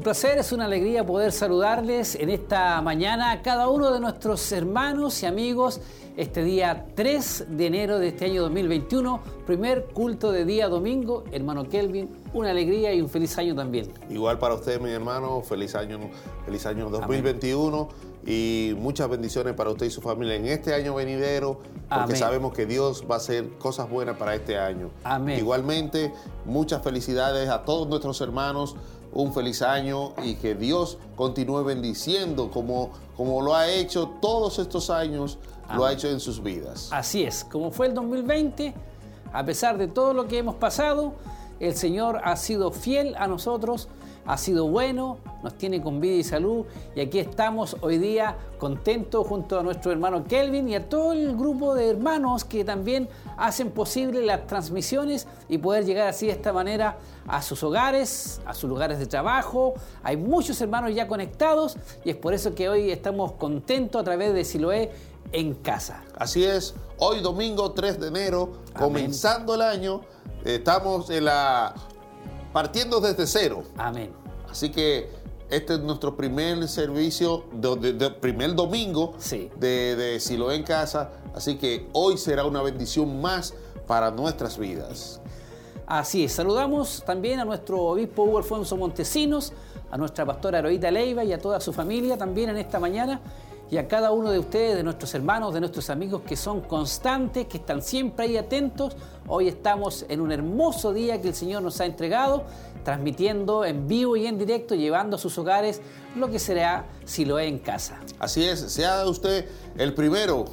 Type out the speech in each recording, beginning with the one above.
Un placer, es una alegría poder saludarles en esta mañana a cada uno de nuestros hermanos y amigos este día 3 de enero de este año 2021, primer culto de día domingo. Hermano Kelvin, una alegría y un feliz año también. Igual para usted, mi hermano, feliz año, feliz año 2021 y muchas bendiciones para usted y su familia en este año venidero, porque sabemos que Dios va a hacer cosas buenas para este año. Amén. Igualmente, muchas felicidades a todos nuestros hermanos un feliz año y que Dios continúe bendiciendo como, como lo ha hecho todos estos años, lo ha hecho en sus vidas. Así es, como fue el 2020, a pesar de todo lo que hemos pasado, el Señor ha sido fiel a nosotros ha sido bueno, nos tiene con vida y salud y aquí estamos hoy día contentos junto a nuestro hermano Kelvin y a todo el grupo de hermanos que también hacen posible las transmisiones y poder llegar así de esta manera a sus hogares, a sus lugares de trabajo. Hay muchos hermanos ya conectados y es por eso que hoy estamos contentos a través de Siloé en casa. Así es, hoy domingo 3 de enero, comenzando el año, estamos en la partiendo desde cero. Amén. Así que este es nuestro primer servicio, de, primer domingo de, de Silo en casa. Así que hoy será una bendición más para nuestras vidas. Así es, saludamos también a nuestro obispo Hugo Alfonso Montesinos, a nuestra pastora Heroíta Leiva y a toda su familia también en esta mañana y a cada uno de ustedes, de nuestros hermanos, de nuestros amigos que son constantes, que están siempre ahí atentos. Hoy estamos en un hermoso día que el Señor nos ha entregado, transmitiendo en vivo y en directo, llevando a sus hogares lo que será si lo es en casa. Así es, sea usted el primero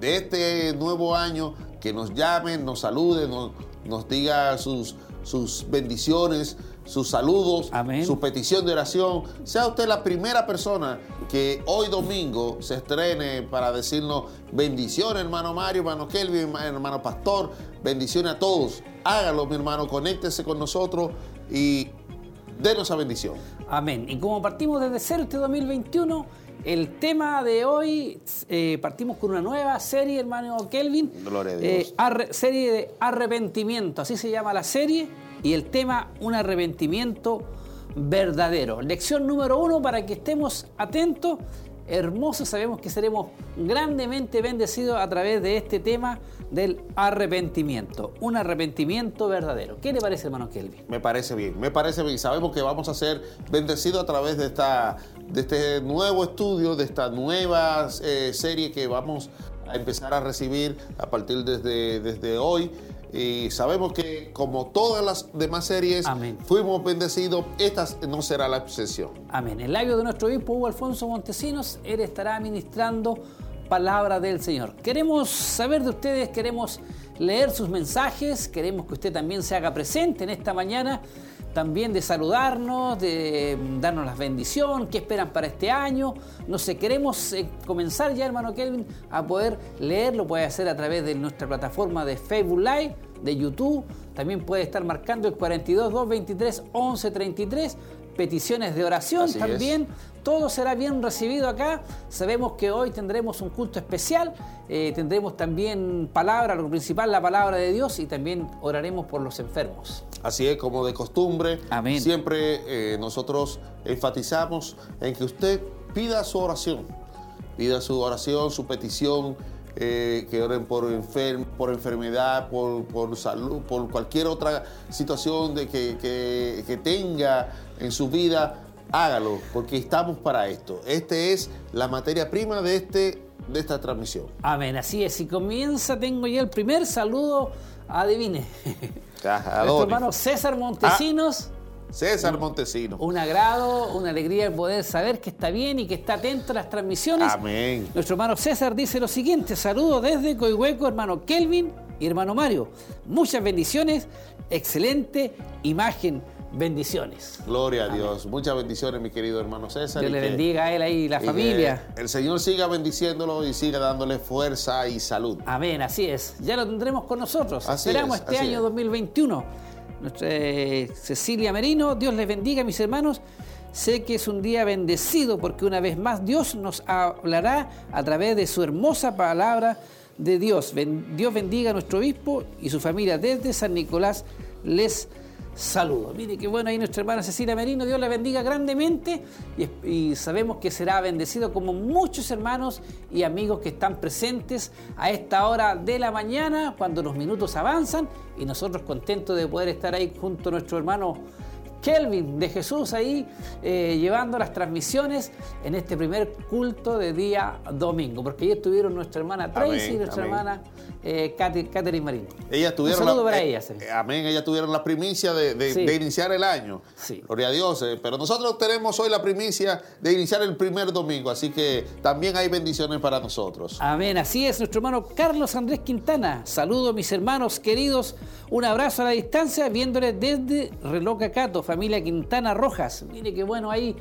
de este nuevo año que nos llame, nos salude, nos, nos diga sus, sus bendiciones, sus saludos, su petición de oración. Sea usted la primera persona que hoy domingo se estrene para decirnos bendiciones, hermano Mario, hermano Kelvin, hermano Pastor, bendiciones a todos. Hágalo, mi hermano, conéctese con nosotros y denos esa bendición. Amén. Y como partimos desde cero este 2021, el tema de hoy, eh, partimos con una nueva serie, hermano Kelvin. Gloria a Dios. Eh, serie de arrepentimiento, así se llama la serie y el tema un arrepentimiento verdadero. Lección número uno para que estemos atentos. Hermoso, sabemos que seremos grandemente bendecidos a través de este tema del arrepentimiento, un arrepentimiento verdadero. ¿Qué le parece, hermano Kelvin? Me parece bien, me parece bien. Sabemos que vamos a ser bendecidos a través de, esta, de este nuevo estudio, de esta nueva eh, serie que vamos a empezar a recibir a partir desde, desde hoy. Y sabemos que como todas las demás series fuimos bendecidos, esta no será la excepción. Amén. El labio de nuestro obispo Hugo Alfonso Montesinos, él estará ministrando palabra del Señor. Queremos saber de ustedes, queremos leer sus mensajes, queremos que usted también se haga presente en esta mañana, también de saludarnos, de darnos la bendición, qué esperan para este año. No sé, queremos eh, comenzar ya, hermano Kelvin, a poder leerlo, puede hacer a través de nuestra plataforma de Facebook Live de YouTube. También puede estar marcando el 42 223 1133. Peticiones de oración también. Todo será bien recibido acá. Sabemos que hoy tendremos un culto especial. Eh, tendremos también palabra, lo principal, la palabra de Dios y también oraremos por los enfermos. Así es, como de costumbre. Amén. Siempre eh, nosotros enfatizamos en que usted pida su oración. Pida su oración, su petición eh, que oren por, por enfermedad, por, salud, por cualquier otra situación de que, tenga en su vida, hágalo, porque estamos para esto. Esta es la materia prima de, este, de esta transmisión. Amén, así es. Y comienza, tengo ya el primer saludo, adivine. Nuestro hermano César Montesinos. Ah, César Montesino. Un agrado, una alegría el poder saber que está bien y que está atento a las transmisiones. Amén. Nuestro hermano César dice lo siguiente: saludos desde Coihueco, hermano Kelvin y hermano Mario. Muchas bendiciones, excelente imagen. Bendiciones. Gloria a Dios. Muchas bendiciones, mi querido hermano César. Dios le bendiga a él ahí y la familia. el Señor siga bendiciéndolo y siga dándole fuerza y salud. Amén, así es. Ya lo tendremos con nosotros. Esperamos este año 2021 nuestra eh, Cecilia Merino. Dios les bendiga, mis hermanos. Sé que es un día bendecido porque una vez más Dios nos hablará a través de su hermosa palabra de Dios. Dios bendiga a nuestro obispo y su familia desde San Nicolás. Les saludo. Mire qué bueno ahí nuestra hermana Cecilia Merino, Dios la bendiga grandemente. Y, y, sabemos que será bendecido como muchos hermanos y amigos que están presentes a esta hora de la mañana, cuando los minutos avanzan. Y nosotros contentos de poder estar ahí junto a nuestro hermano Kelvin de Jesús ahí eh, llevando las transmisiones en este primer culto de día domingo, porque ahí estuvieron nuestra hermana Tracy y nuestra hermana eh, Catherine Marín. Ellas tuvieron Un saludo la, para eh, ellas. eh, amén, ellas tuvieron la primicia de, de- Sí. de iniciar el año. Sí. Gloria a Dios. pero nosotros tenemos hoy la primicia de iniciar el primer domingo, así que también hay bendiciones para nosotros. Amén, así es, nuestro hermano Carlos Andrés Quintana. Saludos mis hermanos queridos, un abrazo a la distancia, viéndoles desde Reloca Cato, familia Quintana Rojas. Mire qué bueno ahí,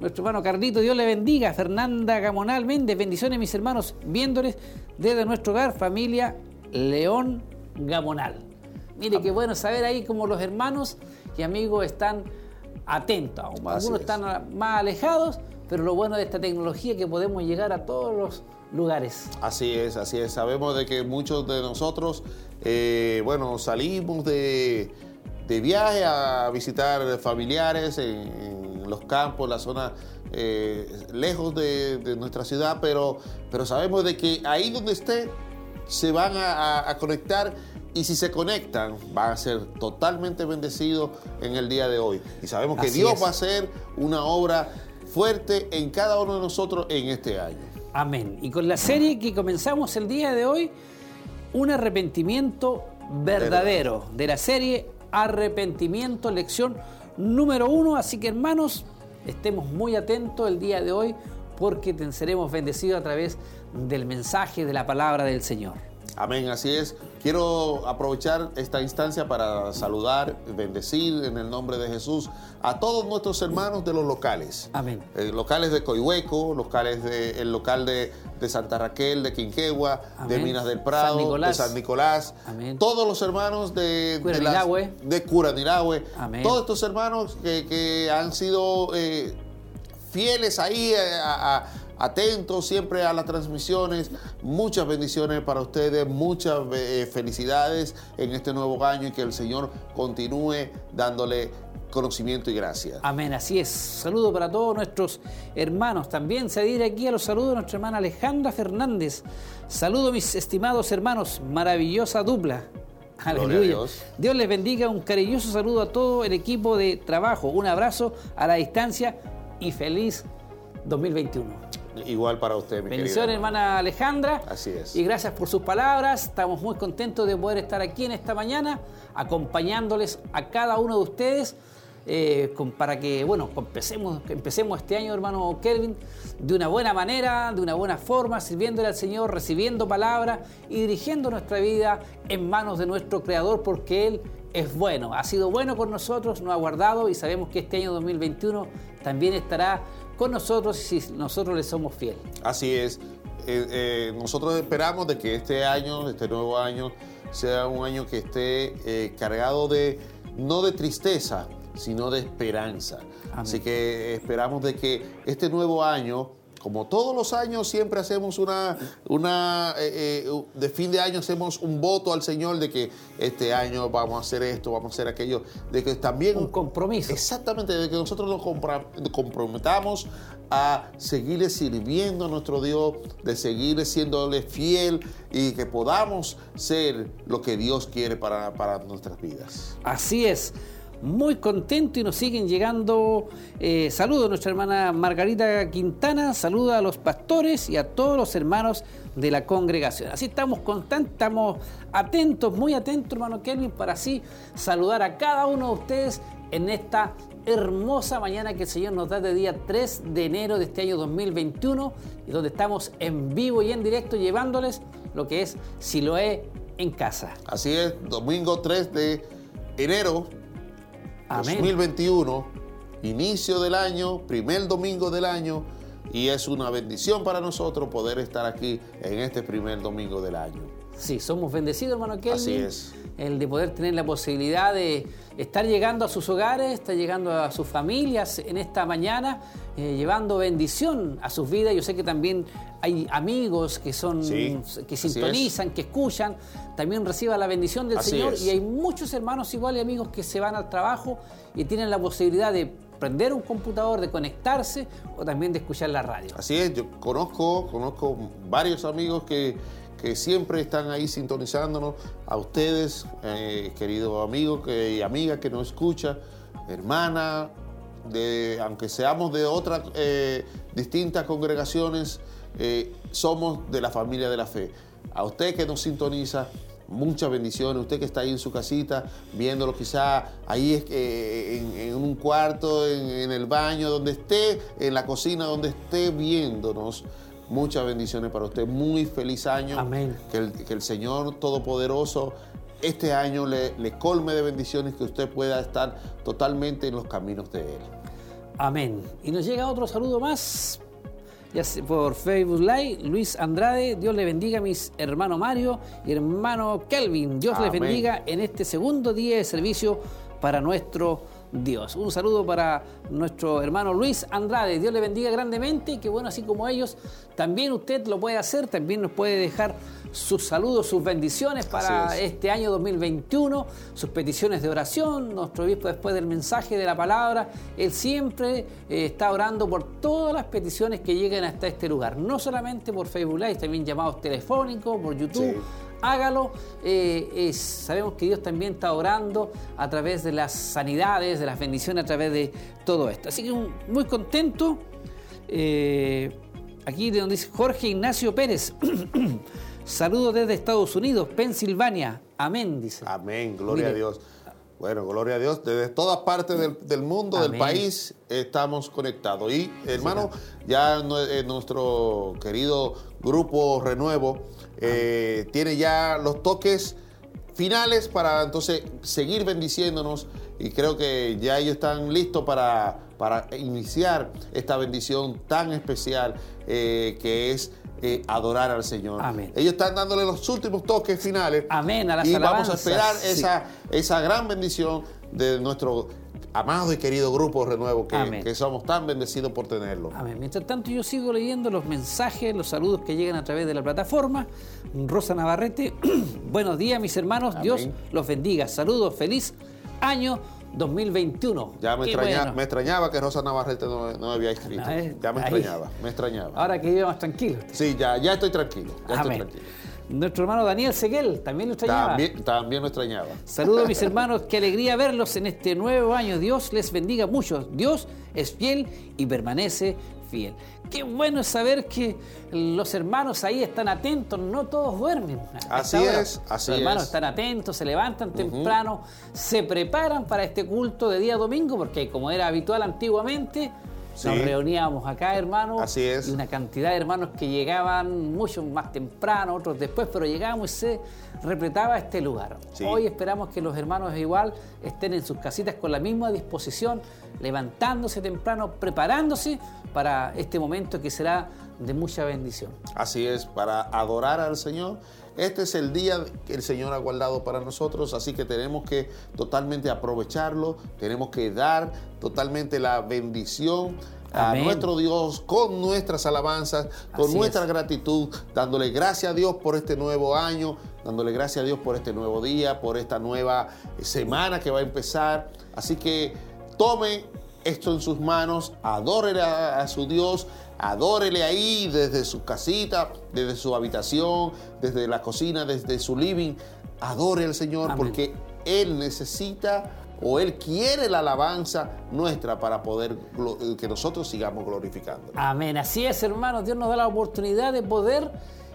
nuestro hermano Carlito, Dios le bendiga. Fernanda Gamonal Méndez, bendiciones mis hermanos, viéndoles desde nuestro hogar, familia León Gamonal. Mire qué bueno saber ahí como los hermanos y amigos están atentos. Algunos es. están más alejados, pero lo bueno de esta tecnología es que podemos llegar a todos los lugares. Así es, así es. Sabemos de que muchos de nosotros, eh, bueno, salimos de, de viaje a visitar familiares en, en los campos, la zona eh, lejos de, de nuestra ciudad, pero, pero sabemos de que ahí donde esté se van a, a- a conectar y si se conectan van a ser totalmente bendecidos en el día de hoy. Y sabemos que Así Dios es. va a hacer una obra fuerte en cada uno de nosotros en este año. Amén. Y con la serie que comenzamos el día de hoy, un arrepentimiento verdadero de la serie Arrepentimiento, lección número uno. Así que hermanos, estemos muy atentos el día de hoy porque te- seremos bendecidos a través del mensaje de la palabra del Señor. Amén, así es. Quiero aprovechar esta instancia para saludar, bendecir en el nombre de Jesús a todos nuestros hermanos de los locales. Amén. Eh, locales de Coihueco, locales de, el local de, de Santa Raquel, de Quinquegua, de. Minas del San Prado, Nicolás. de San Nicolás. Amén. Todos los hermanos de, Curanilahue. de Curanilahue. Amén. Todos estos hermanos que, que han sido eh, fieles ahí, eh, a- a- atentos siempre a las transmisiones. Muchas bendiciones para ustedes, muchas eh, felicidades en este nuevo año y que el Señor continúe dándole conocimiento y gracia. Amén, así es. Saludo para todos nuestros hermanos. También se aquí a los saludos de nuestra hermana Alejandra Fernández. Saludo mis estimados hermanos, maravillosa dupla. Aleluya. Dios. Dios les bendiga. Un cariñoso saludo a todo el equipo de trabajo. Un abrazo a la distancia y feliz 2021. Igual para usted, mi Bendiciones, hermana Alejandra. Así es. Y gracias por sus palabras. Estamos muy contentos de poder estar aquí en esta mañana, acompañándoles a cada uno de ustedes. eh, con- para que, bueno, empecemos este año, hermano Kelvin, de una buena manera, de una buena forma, sirviéndole al Señor, recibiendo palabra y dirigiendo nuestra vida en manos de nuestro Creador, porque Él es bueno, ha sido bueno con nosotros, nos ha guardado y sabemos que este año 2021 también estará con nosotros si nosotros le somos fieles. Así es. Eh, eh, nosotros esperamos de que este año, este nuevo año, sea un año que esté eh, cargado de, no de tristeza, sino de esperanza. Amén. Así que esperamos de que este nuevo año, como todos los años, siempre hacemos una, una eh, eh, de fin de año hacemos un voto al Señor de que este año vamos a hacer esto, vamos a hacer aquello, de que también Un compromiso. Exactamente, de que nosotros nos comprometamos a seguirle sirviendo a nuestro Dios, de seguirle siéndole fiel y que podamos ser lo que Dios quiere para, para nuestras vidas. Así es. Muy contento y nos siguen llegando eh, saludos a nuestra hermana Margarita Quintana, saludos a los pastores y a todos los hermanos de la congregación. Así estamos constantes, estamos atentos, muy atentos, hermano Kelvin, para así saludar a cada uno de ustedes en esta hermosa mañana que el Señor nos da de día 3 de enero de este año 2021 y donde estamos en vivo y en directo llevándoles lo que es Siloé en casa. Así es, domingo 3 de enero Amén. 2021, inicio del año, primer domingo del año, y es una bendición para nosotros poder estar aquí en este primer domingo del año. Sí, somos bendecidos, hermano Kelvin. Así es. el de poder tener la posibilidad de estar llegando a sus hogares, estar llegando a sus familias en esta mañana, eh, llevando bendición a sus vidas. Yo sé que también hay amigos que son que sintonizan, que escuchan, también reciban la bendición del Señor. y hay muchos hermanos igual y amigos que se van al trabajo y tienen la posibilidad de prender un computador, de conectarse o también de escuchar la radio. Así es, yo conozco, conozco varios amigos que que siempre están ahí sintonizándonos, a ustedes, eh, queridos amigos y amigas que nos escuchan, hermana, de, aunque seamos de otras eh, distintas congregaciones, eh, somos de la familia de la fe. A usted que nos sintoniza, muchas bendiciones. Usted que está ahí en su casita, viéndolo quizá ahí en, en un cuarto, en, en, el baño, donde esté, en la cocina, donde esté viéndonos. Muchas bendiciones para usted. Muy feliz año. Amén. Que el, que el Señor Todopoderoso este año le, le, colme de bendiciones, que usted pueda estar totalmente en los caminos de Él. Amén. Y nos llega otro saludo más. Ya por Facebook Live, Luis Andrade, Dios le bendiga a mis hermanos Mario y hermano Kelvin. Dios les bendiga en este segundo día de servicio para nuestro Dios. Un saludo para nuestro hermano Luis Andrade. Dios le bendiga grandemente y que bueno, así como ellos, también usted lo puede hacer, también nos puede dejar sus saludos, sus bendiciones para este año 2021, sus peticiones de oración. Nuestro obispo después del mensaje de la palabra, él siempre eh, está orando por todas las peticiones que lleguen hasta este lugar, no solamente por Facebook Live, también llamados telefónicos, por YouTube hágalo. Eh, sabemos que Dios también está orando a través de las sanidades, de las bendiciones, a través de todo esto. Así que muy contento. Eh, aquí de donde dice Jorge Ignacio Pérez. Saludos desde Estados Unidos, Pensilvania. Amén, dice. Amén, gloria a Dios. Bueno, gloria a Dios. Desde todas partes del, mundo, del país, estamos conectados. Y, hermano, ya eh, nuestro querido grupo Renuevo eh, tiene ya los toques finales para entonces seguir bendiciéndonos y creo que ya ellos están listos para, para iniciar esta bendición tan especial eh, que es eh, adorar al Señor. Ellos están dándole los últimos toques finales. Amén. A y vamos a esperar esa, esa gran bendición de nuestro amado y querido grupo Renuevo, que, que, somos tan bendecidos por tenerlo. Amén. Mientras tanto, yo sigo leyendo los mensajes, los saludos que llegan a través de la plataforma. Rosa Navarrete, buenos días, mis hermanos. Dios los bendiga. Saludos, feliz año 2021. Ya me, extrañaba que Rosa Navarrete no, no había escrito. ya me extrañaba, me extrañaba. Ahora que vive más tranquilo. Sí, ya, ya estoy tranquilo. Ya estoy tranquilo. Nuestro hermano Daniel Seguel también lo extrañaba. También, también lo extrañaba. Saludos mis hermanos, qué alegría verlos en este nuevo año. Dios les bendiga mucho. Dios es fiel y permanece fiel. Qué bueno saber que los hermanos ahí están atentos, no todos duermen. Así es, así Los hermanos están atentos, se levantan temprano, se preparan para este culto de día domingo, porque como era habitual antiguamente, nos reuníamos acá, hermanos. Así es. Y una cantidad de hermanos que llegaban mucho más temprano, otros después, pero llegábamos y se repletaba este lugar. Hoy esperamos que los hermanos igual estén en sus casitas con la misma disposición, levantándose temprano, preparándose para este momento que será de mucha bendición. Así es, para adorar al Señor. Este es el día que el Señor ha guardado para nosotros, así que tenemos que totalmente aprovecharlo, tenemos que dar totalmente la bendición a nuestro Dios con nuestras alabanzas, con nuestra gratitud, dándole gracias a Dios por este nuevo año, dándole gracias a Dios por este nuevo día, por esta nueva semana que va a empezar. Así que tome esto en sus manos, adórele a, su Dios, adórele ahí desde su casita, desde su habitación, desde la cocina, desde su living. Adore al Señor porque Él necesita o Él quiere la alabanza nuestra para poder que nosotros sigamos glorificando. Amén. Así es, hermanos. Dios nos da la oportunidad de poder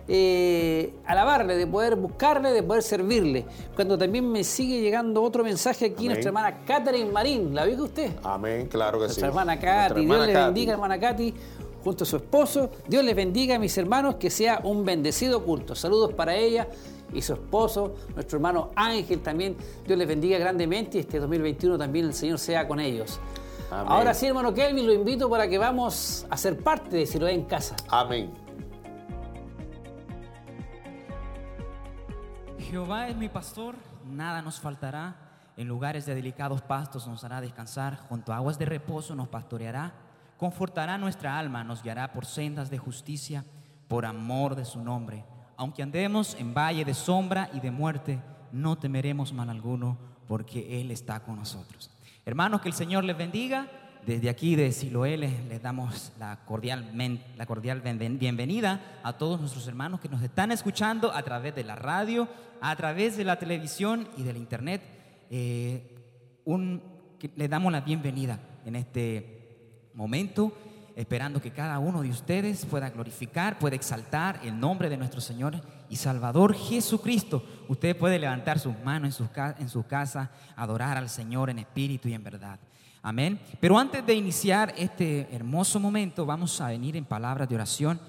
eh, alabarle, de poder buscarle, de poder servirle. Cuando también me sigue llegando otro mensaje aquí, nuestra hermana Catherine Marín, ¿la vio usted? Amén, claro que sí. Nuestra hermana Katy, Dios le bendiga, hermana Katy, junto a su esposo. Dios les bendiga, mis hermanos, que sea un bendecido culto. Saludos para ella y su esposo, nuestro hermano Ángel también. Dios les bendiga grandemente y este 2021 también el Señor sea con ellos. Ahora sí, hermano Kelvin, lo invito para que vamos a ser parte de Si lo en casa. Amén. Jehová es mi pastor nada nos faltará. En lugares de delicados pastos nos hará descansar, junto a aguas de reposo nos pastoreará. Confortará nuestra alma, nos guiará por sendas de justicia, por amor de su nombre. Aunque andemos en valle de sombra y de muerte, no temeremos mal alguno, porque Él está con nosotros. Hermanos, que el Señor les bendiga. Desde aquí de Siloé les, damos la cordial, la cordial bienvenida a todos nuestros hermanos que nos están escuchando a través de la radio, a través de la televisión y del internet. Eh, les damos la bienvenida en este momento, esperando que cada uno de ustedes pueda glorificar, pueda exaltar el nombre de nuestro Señor y Salvador Jesucristo. Usted puede levantar sus manos en su, en su casa, adorar al Señor en espíritu y en verdad. Amén. Pero antes de iniciar este hermoso momento, vamos a venir en palabras de oración,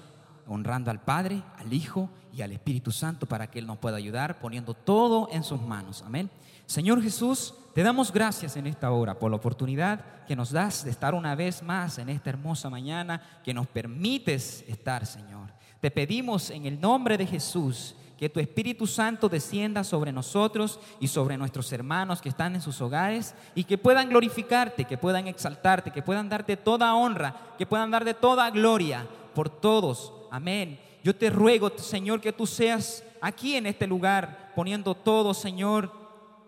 honrando al Padre, al Hijo y al Espíritu Santo para que Él nos pueda ayudar, poniendo todo en sus manos. Amén. Señor Jesús, te damos gracias en esta hora por la oportunidad que nos das de estar una vez más en esta hermosa mañana, que nos permites estar, Señor. Te pedimos en el nombre de Jesús que tu Espíritu Santo descienda sobre nosotros y sobre nuestros hermanos que están en sus hogares y que puedan glorificarte, que puedan exaltarte, que puedan darte toda honra, que puedan darte toda gloria por todos. Amén. Yo te ruego, Señor, que tú seas aquí en este lugar, poniendo todo, Señor,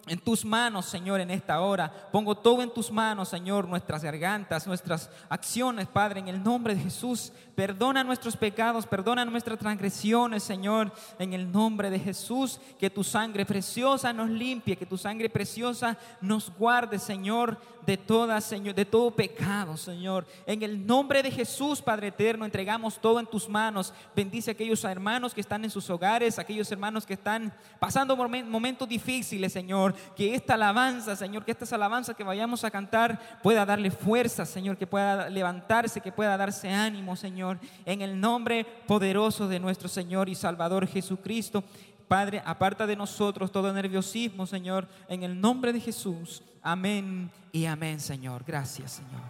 en tus manos, Señor, en esta hora. Pongo todo en tus manos, Señor, nuestras gargantas, nuestras acciones, Padre, en el nombre de Jesús. Perdona nuestros pecados, perdona nuestras transgresiones, Señor, en el nombre de Jesús. Que tu sangre preciosa nos limpie, que tu sangre preciosa nos guarde, Señor, de toda, Señor, de todo pecado, Señor. En el nombre de Jesús, Padre eterno, entregamos todo en tus manos. Bendice a aquellos hermanos que están en sus hogares, aquellos hermanos que están pasando momentos difíciles, Señor que esta alabanza, Señor, que estas alabanzas que vayamos a cantar pueda darle fuerza, Señor, que pueda levantarse, que pueda darse ánimo, Señor, en el nombre poderoso de nuestro Señor y Salvador Jesucristo. Padre, aparta de nosotros todo nerviosismo, Señor, en el nombre de Jesús. Amén y amén, Señor. Gracias, Señor.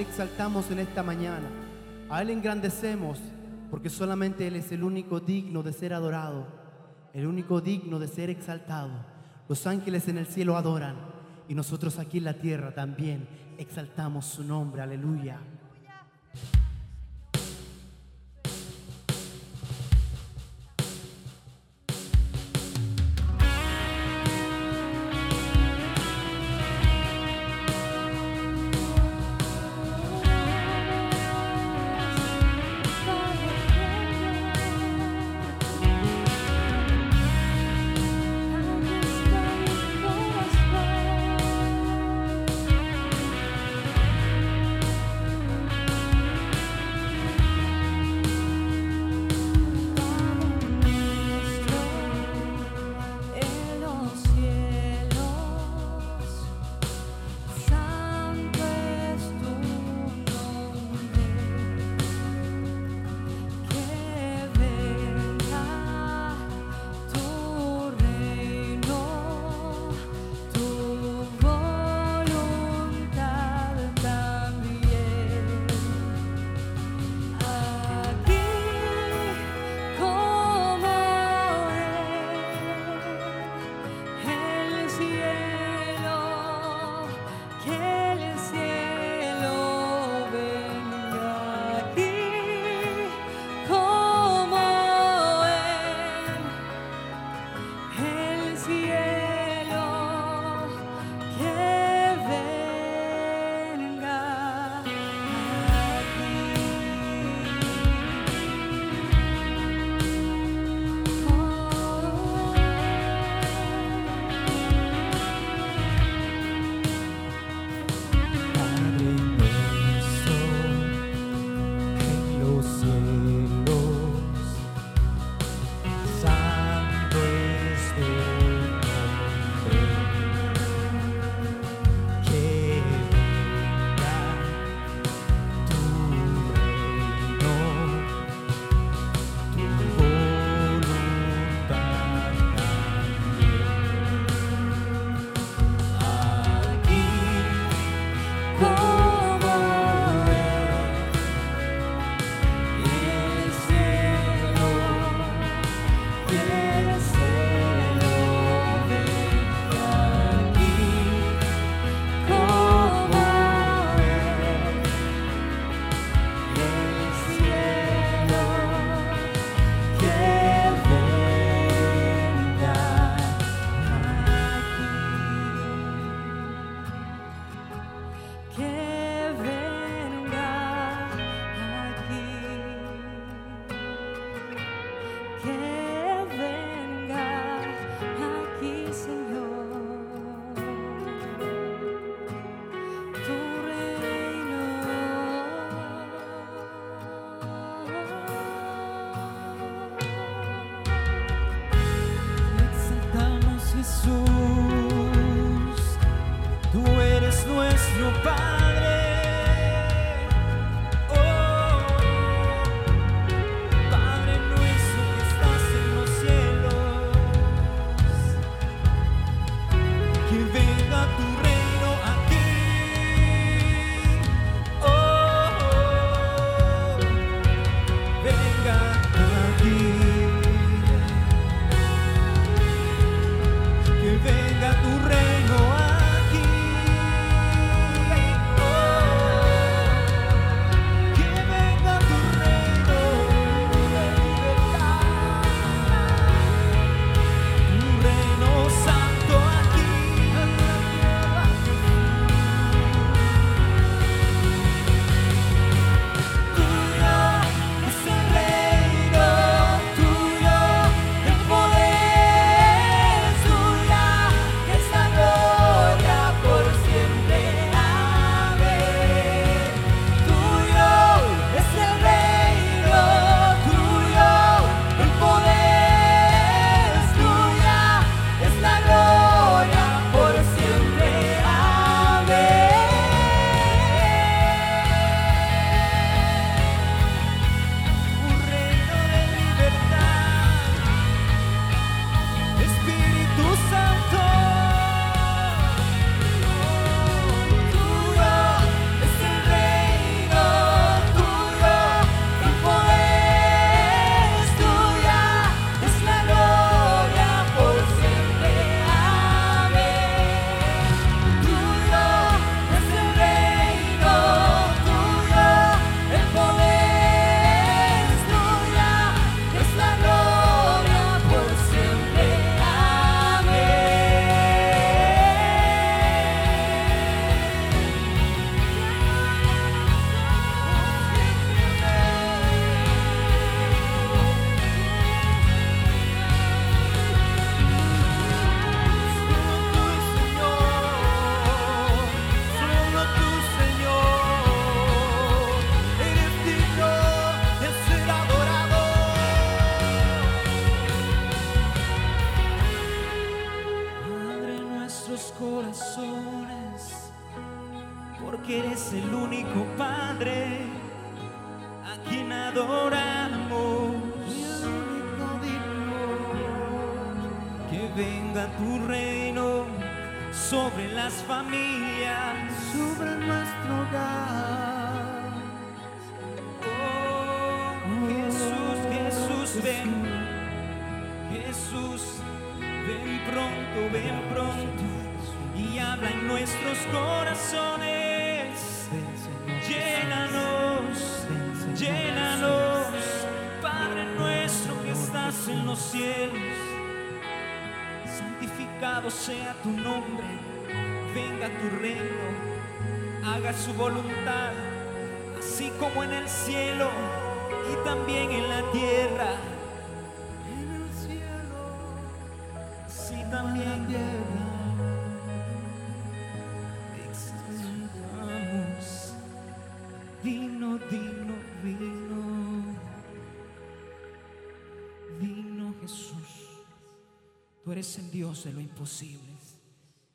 Exaltamos en esta mañana, a Él engrandecemos, porque solamente Él es el único digno de ser adorado, el único digno de ser exaltado. Los ángeles en el cielo adoran y nosotros aquí en la tierra también exaltamos su nombre, aleluya.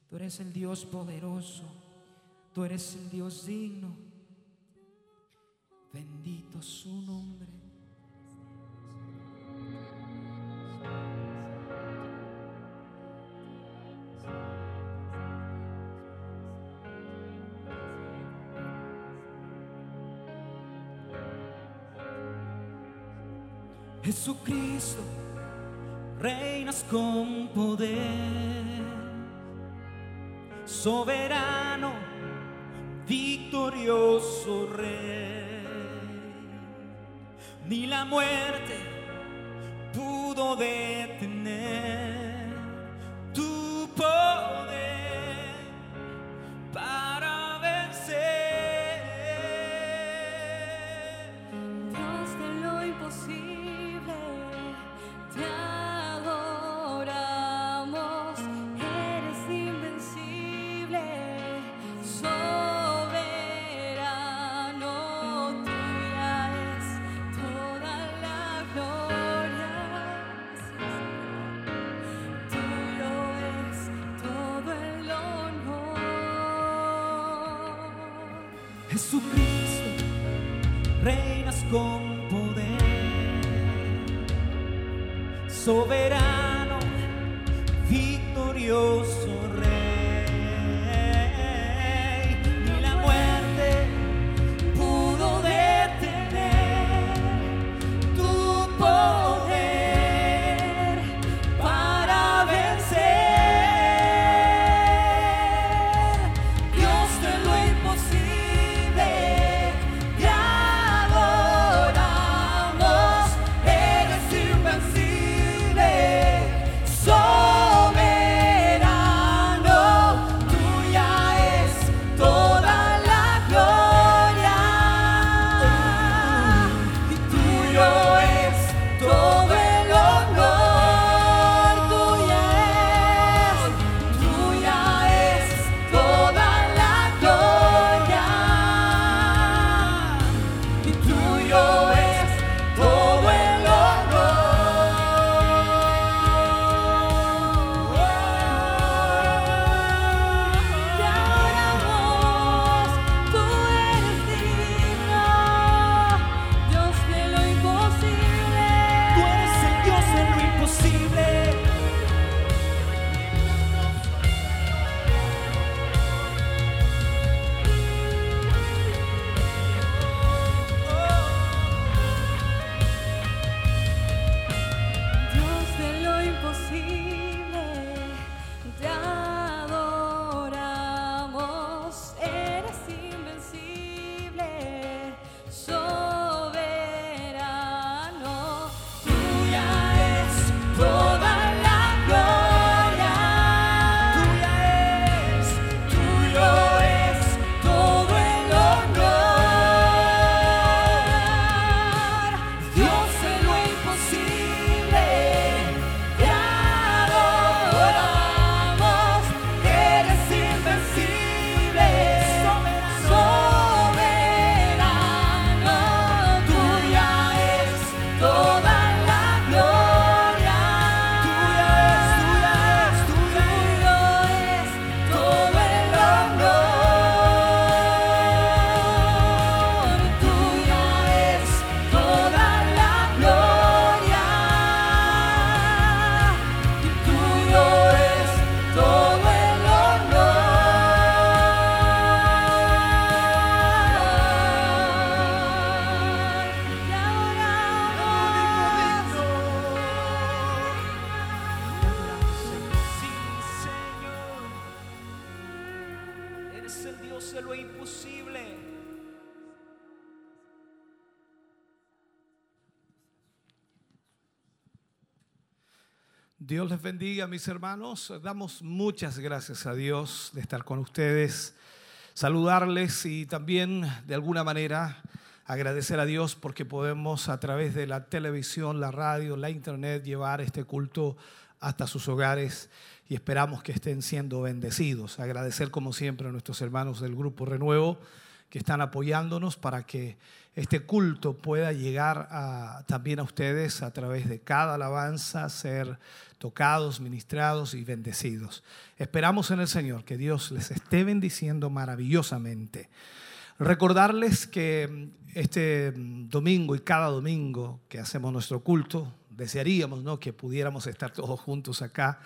Tú eres el Dios poderoso. Tú eres el Dios digno. Bendito su nombre. Jesucristo reinas con poder, soberano, victorioso rey. Ni la muerte pudo detener imposible. Dios les bendiga, mis hermanos. Damos muchas gracias a Dios de estar con ustedes, saludarles y también, de alguna manera, agradecer a Dios porque podemos a través de la televisión, la radio, la internet llevar este culto hasta sus hogares y esperamos que estén siendo bendecidos. Agradecer como siempre a nuestros hermanos del Grupo Renuevo que están apoyándonos para que este culto pueda llegar a- también a ustedes a través de cada alabanza, ser tocados, ministrados y bendecidos. Esperamos en el Señor que Dios les esté bendiciendo maravillosamente. Recordarles que este domingo y cada domingo que hacemos nuestro culto, desearíamos ¿no? que pudiéramos estar todos juntos acá,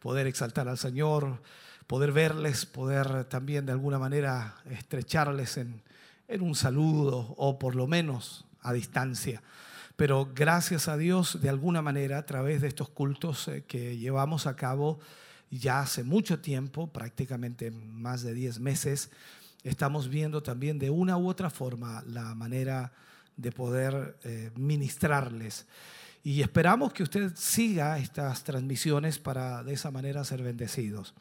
poder exaltar al Señor, poder verles, poder también de alguna manera estrecharles en, en un saludo o por lo menos a distancia. Pero gracias a Dios, de alguna manera, a través de estos cultos eh, que llevamos a cabo ya hace mucho tiempo, prácticamente más de 10 meses, estamos viendo también de una u otra forma la manera de poder eh, ministrarles. Y esperamos que usted siga estas transmisiones para de esa manera ser bendecidos.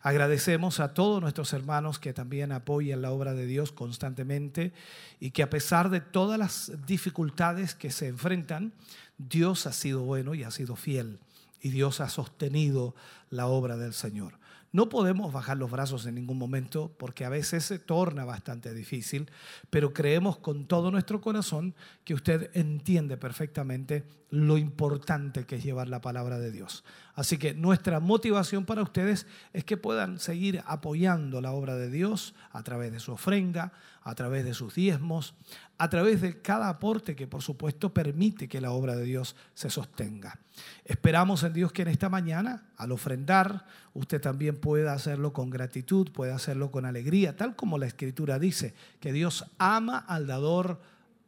Agradecemos a todos nuestros hermanos que también apoyan la obra de Dios constantemente y que a pesar de todas las dificultades que se enfrentan, Dios ha sido bueno y ha sido fiel y Dios ha sostenido la obra del Señor. No podemos bajar los brazos en ningún momento porque a veces se torna bastante difícil, pero creemos con todo nuestro corazón que usted entiende perfectamente lo importante que es llevar la palabra de Dios. Así que nuestra motivación para ustedes es que puedan seguir apoyando la obra de Dios a través de su ofrenda, a través de sus diezmos, a través de cada aporte que por supuesto permite que la obra de Dios se sostenga. Esperamos en Dios que en esta mañana, al ofrendar, usted también pueda hacerlo con gratitud, pueda hacerlo con alegría, tal como la escritura dice, que Dios ama al dador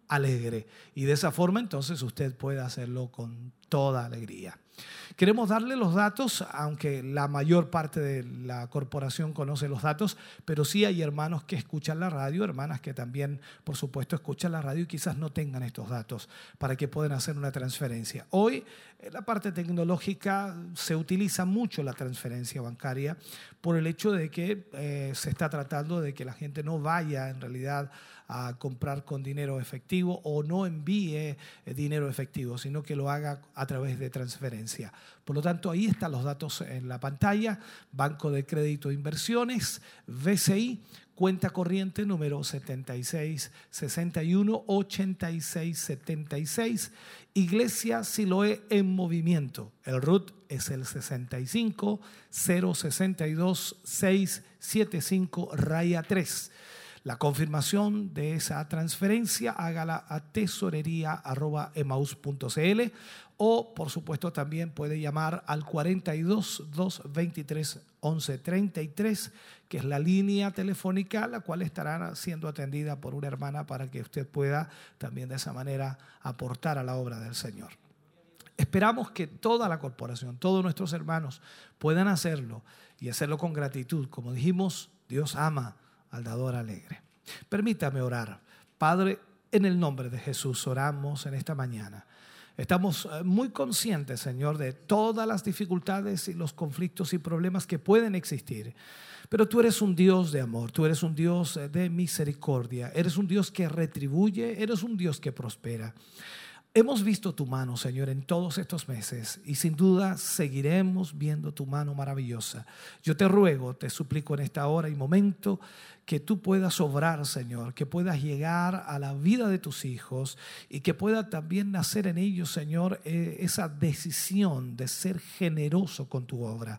alegre. Y de esa forma entonces usted puede hacerlo con toda alegría. Queremos darle los datos, aunque la mayor parte de la corporación conoce los datos, pero sí hay hermanos que escuchan la radio, hermanas que también, por supuesto, escuchan la radio y quizás no tengan estos datos para que puedan hacer una transferencia. Hoy, en la parte tecnológica, se utiliza mucho la transferencia bancaria por el hecho de que eh, se está tratando de que la gente no vaya en realidad a comprar con dinero efectivo o no envíe eh, dinero efectivo, sino que lo haga a través de transferencia. Por lo tanto, ahí están los datos en la pantalla. Banco de Crédito e Inversiones, BCI, cuenta corriente número 76 61 86 76. Iglesia Siloé en movimiento. El RUT es el 65 062 675 raya 3. La confirmación de esa transferencia hágala a tesorería.emaus.cl o por supuesto también puede llamar al 42 223 11 33 que es la línea telefónica la cual estará siendo atendida por una hermana para que usted pueda también de esa manera aportar a la obra del Señor. Esperamos que toda la corporación, todos nuestros hermanos puedan hacerlo y hacerlo con gratitud. Como dijimos, Dios ama al alegre. Permítame orar. Padre, en el nombre de Jesús oramos en esta mañana. Estamos eh, muy conscientes, Señor, de todas las dificultades y los conflictos y problemas que pueden existir. Pero tú eres un Dios de amor, tú eres un Dios eh, de misericordia, eres un Dios que retribuye, eres un Dios que prospera. Hemos visto tu mano, Señor, en todos estos meses y sin duda seguiremos viendo tu mano maravillosa. Yo te ruego, te suplico en esta hora y momento que tú puedas obrar, Señor, que puedas llegar a la vida de tus hijos y que pueda también nacer en ellos, Señor, eh, esa decisión de ser generoso con tu obra.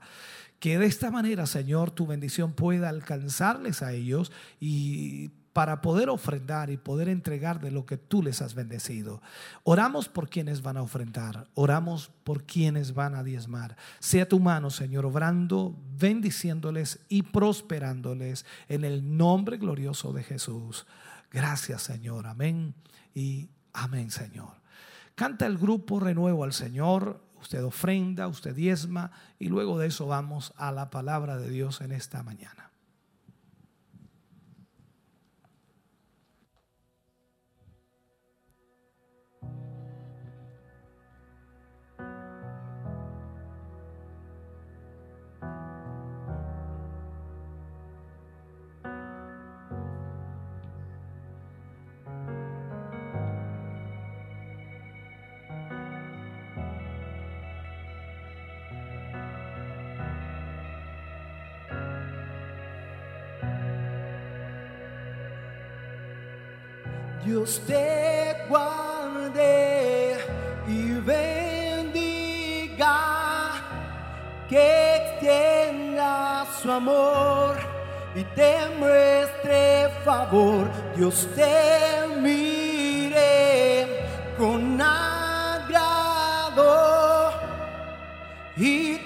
Que de esta manera, Señor, tu bendición pueda alcanzarles a ellos y para poder ofrendar y poder entregar de lo que tú les has bendecido. Oramos por quienes van a ofrendar, oramos por quienes van a diezmar. Sea tu mano, Señor, obrando, bendiciéndoles y prosperándoles en el nombre glorioso de Jesús. Gracias, Señor. Amén y amén, Señor. Canta el grupo Renuevo al Señor. Usted ofrenda, usted diezma y luego de eso vamos a la palabra de Dios en esta mañana. Dios te guarde y bendiga, que extienda su amor y te muestre favor. Dios te mire con agrado y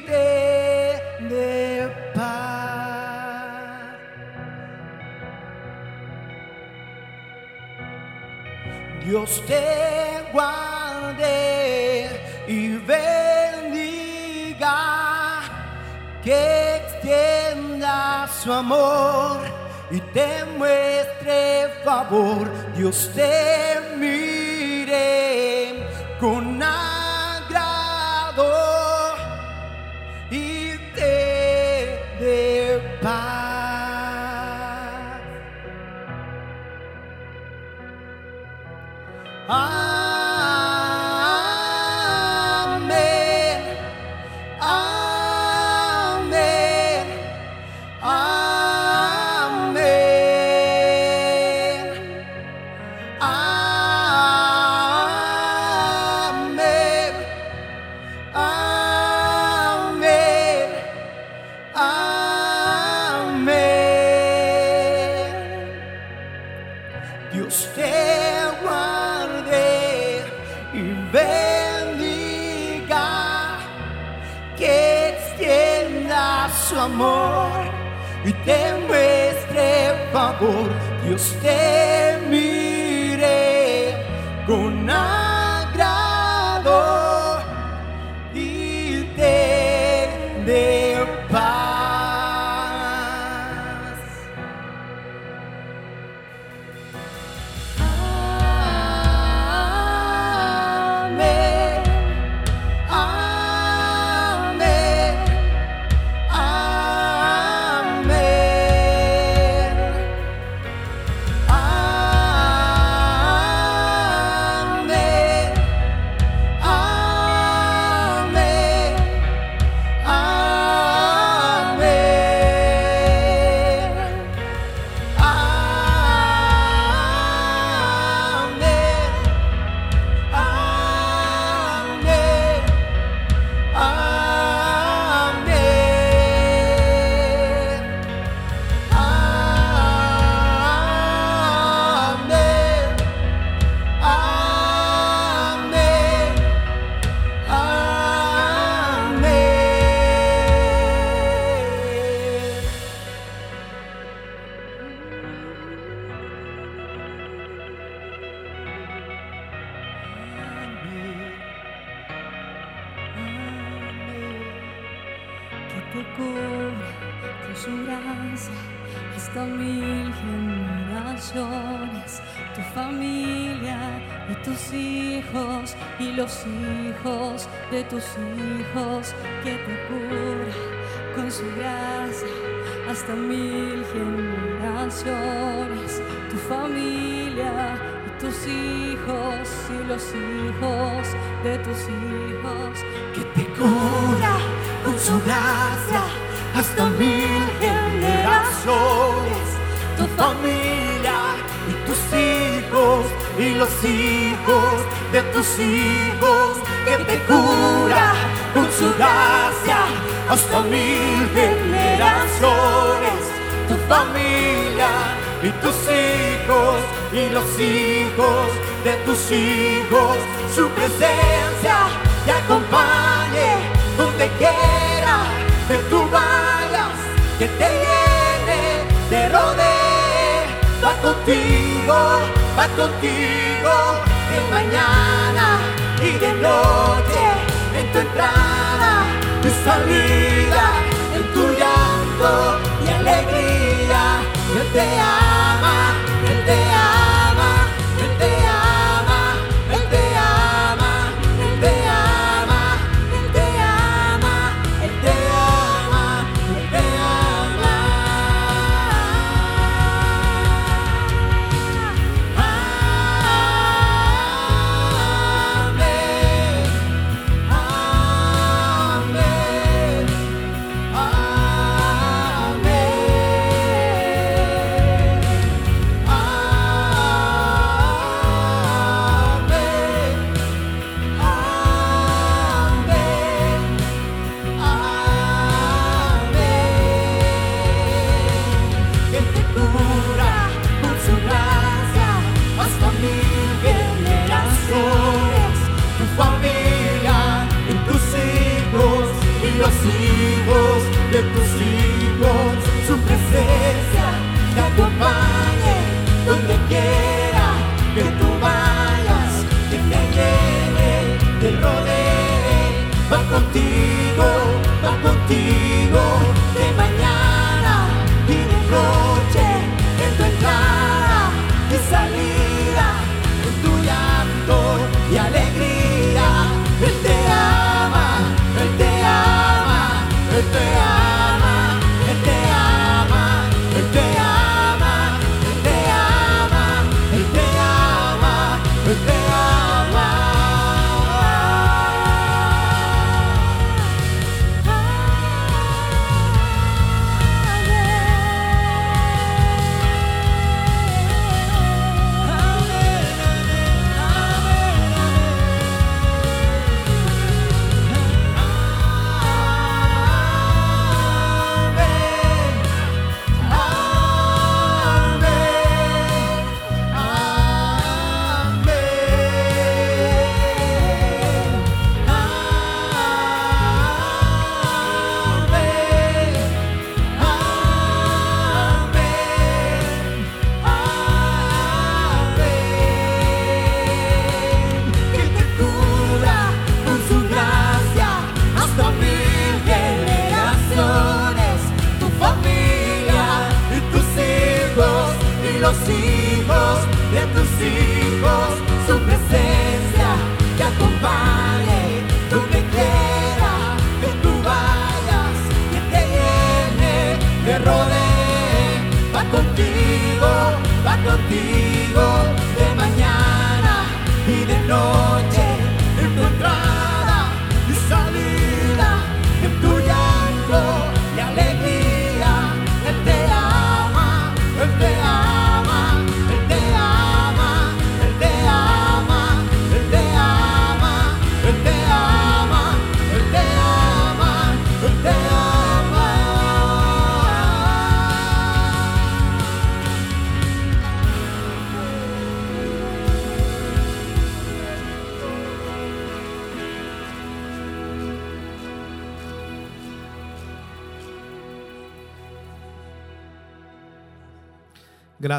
Dios te guarde y bendiga, que extienda su amor y te muestre favor, Dios te mira.